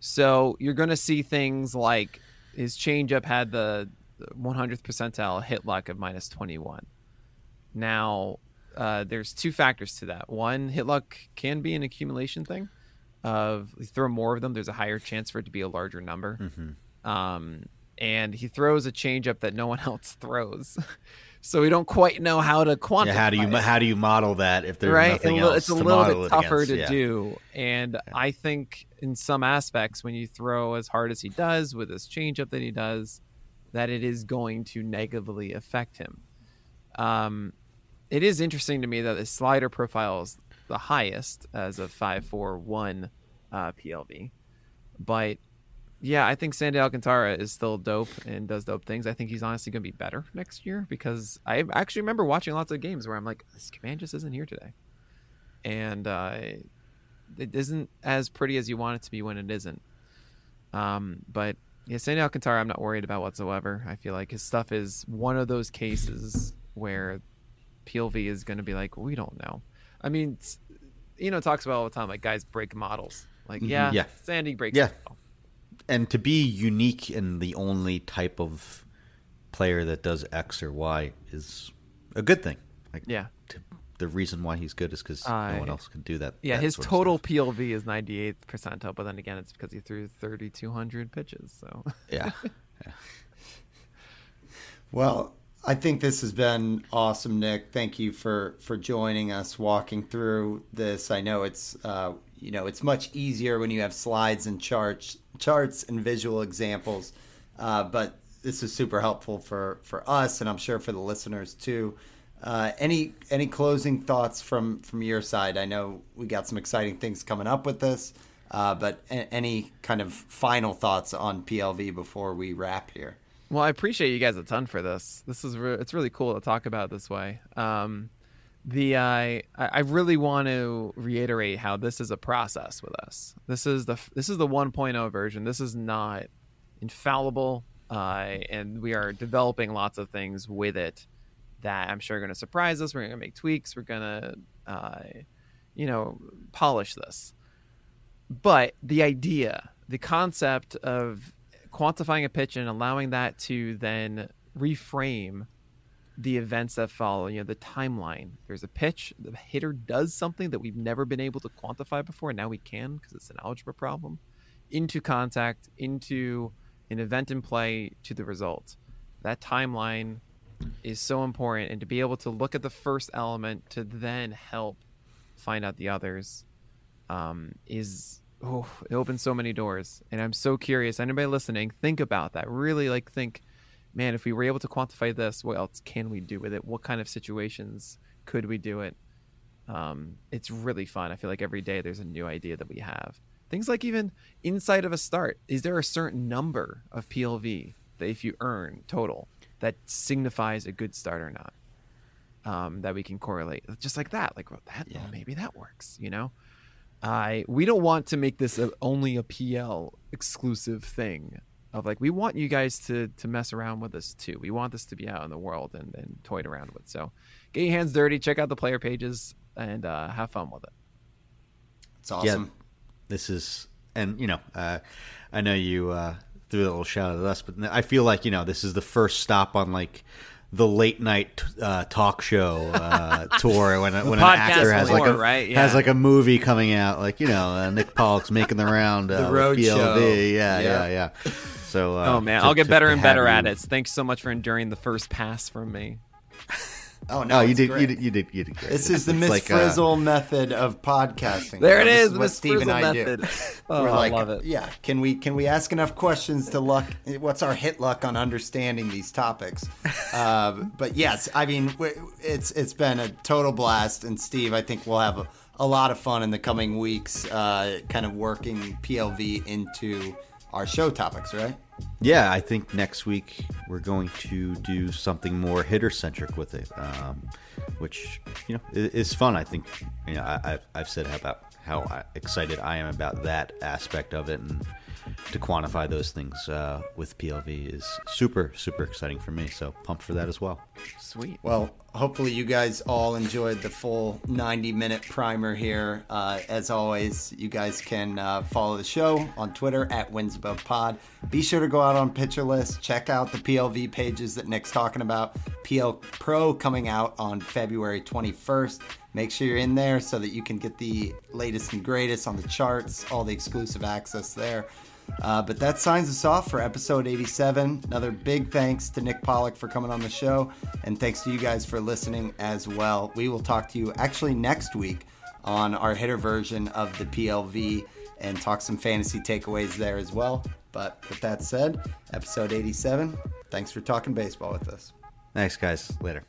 So you're going to see things like his changeup had the 100th percentile hit luck of minus 21. Now, uh, there's two factors to that. One, hit luck can be an accumulation thing. Of you throw more of them, there's a higher chance for it to be a larger number. Um, and he throws a changeup that no one else throws, so we don't quite know how to quantify. Yeah, how do you it how do you model that if there's right? nothing a else it's a to little bit it tougher against? to Yeah. do, and I think in some aspects, when you throw as hard as he does with this changeup that he does, that it is going to negatively affect him. Um, it is interesting to me that his slider profile is the highest as a five four one uh, PLV, but yeah, I think Sandy Alcantara is still dope and does dope things. I think he's honestly going to be better next year because I actually remember watching lots of games where I'm like, this command just isn't here today, and uh, it isn't as pretty as you want it to be when it isn't. Um, but yeah, Sandy Alcantara, I'm not worried about whatsoever. I feel like his stuff is one of those cases where PLV is going to be like, we don't know. I mean, you know, talks about all the time like guys break models. Like, yeah, Yeah. Sandy breaks. Yeah. and to be unique and the only type of player that does X or Y is a good thing. Like, Yeah. to, the reason why he's good is because Uh, no one else can do that. Yeah, that his total. PLV is 98th percentile, but then again, it's because he threw 3,200 pitches. So yeah. Yeah. Well, I think this has been awesome, Nick. Thank you for for joining us, walking through this. I know it's uh, you know it's much easier when you have slides and charts, charts and visual examples, uh, but this is super helpful for for us, and I'm sure for the listeners too. Uh, any any closing thoughts from from your side? I know we got some exciting things coming up with this, uh, but a- any kind of final thoughts on PLV before we wrap here? Well, I appreciate you guys a ton for this. This is re- it's really cool to talk about this way. Um, the uh, I I really want to reiterate how this is a process with us. This is the this is the 1.0 version. This is not infallible, uh, and we are developing lots of things with it that I'm sure are going to surprise us. We're going to make tweaks. We're going to uh, you know polish this. But the idea, the concept of quantifying a pitch and allowing that to then reframe the events that follow, you know, the timeline. There's a pitch, the hitter does something that we've never been able to quantify before. and Now we can because it's an algebra problem. Into contact, into an event in play, to the result. That timeline is so important. And to be able to look at the first element to then help find out the others um, is oh, it opens so many doors. And I'm so curious. Anybody listening, think about that. Really, like, think, man, if we were able to quantify this, what else can we do with it? What kind of situations could we do it? Um, it's really fun. I feel like every day there's a new idea that we have. Things like even inside of a start, is there a certain number of PLV that if you earn total that signifies a good start or not? Um, that we can correlate just like that. Like, well, that well, maybe that works. You know, I we don't want to make this a, only a PL exclusive thing. Of like, we want you guys to to mess around with this too. We want this to be out in the world and, and toyed around with. So, get your hands dirty. Check out the player pages and uh, have fun with it. It's awesome. this is and you know uh, i know you uh, threw a little shout out at us but i feel like you know this is the first stop on like the late night uh, talk show uh, tour when, when an actor has like a right? has like a movie coming out like you know uh, Nick Pollack's making the round uh, The road show. yeah Yeah. yeah yeah so uh, oh man, to- I'll get to- better to and better at you- it. Thanks so much for enduring the first pass from me. Oh no, oh you did, you did you did you did great. This is the It's Miss like, uh, Frizzle method of podcasting. There it This is, what Miss Steve and Frizzle I method. do. Oh, We're I like, love it. yeah. Can we can we ask enough questions to luck? What's our hit luck on understanding these topics? uh, but yes, I mean it's it's been a total blast, and Steve, I think we'll have a, a lot of fun in the coming weeks, uh, kind of working PLV into our show topics, right? Yeah, I think next week we're going to do something more hitter centric with it, um, which you know i- is fun. I think you know I, I've, I've said about how excited I am about that aspect of it, and to quantify those things uh, with PLV is super super exciting for me. So pumped for that as well. Sweet. Well, hopefully you guys all enjoyed the full 90 minute primer here. Uh, as always, you guys can uh, follow the show on Twitter at Wins Above Pod. Be sure to go out on Pitcher List. Check out the PLV pages that Nick's talking about. PL Pro coming out on February 21st. Make sure you're in there so that you can get the latest and greatest on the charts, all the exclusive access there. Uh, but that signs us off for episode 87. Another big thanks to Nick Pollack for coming on the show, and thanks to you guys for listening as well. We will talk to you actually next week on our hitter version of the PLV and talk some fantasy takeaways there as well. But with that said, episode 87, thanks for talking baseball with us. Thanks, guys. Later.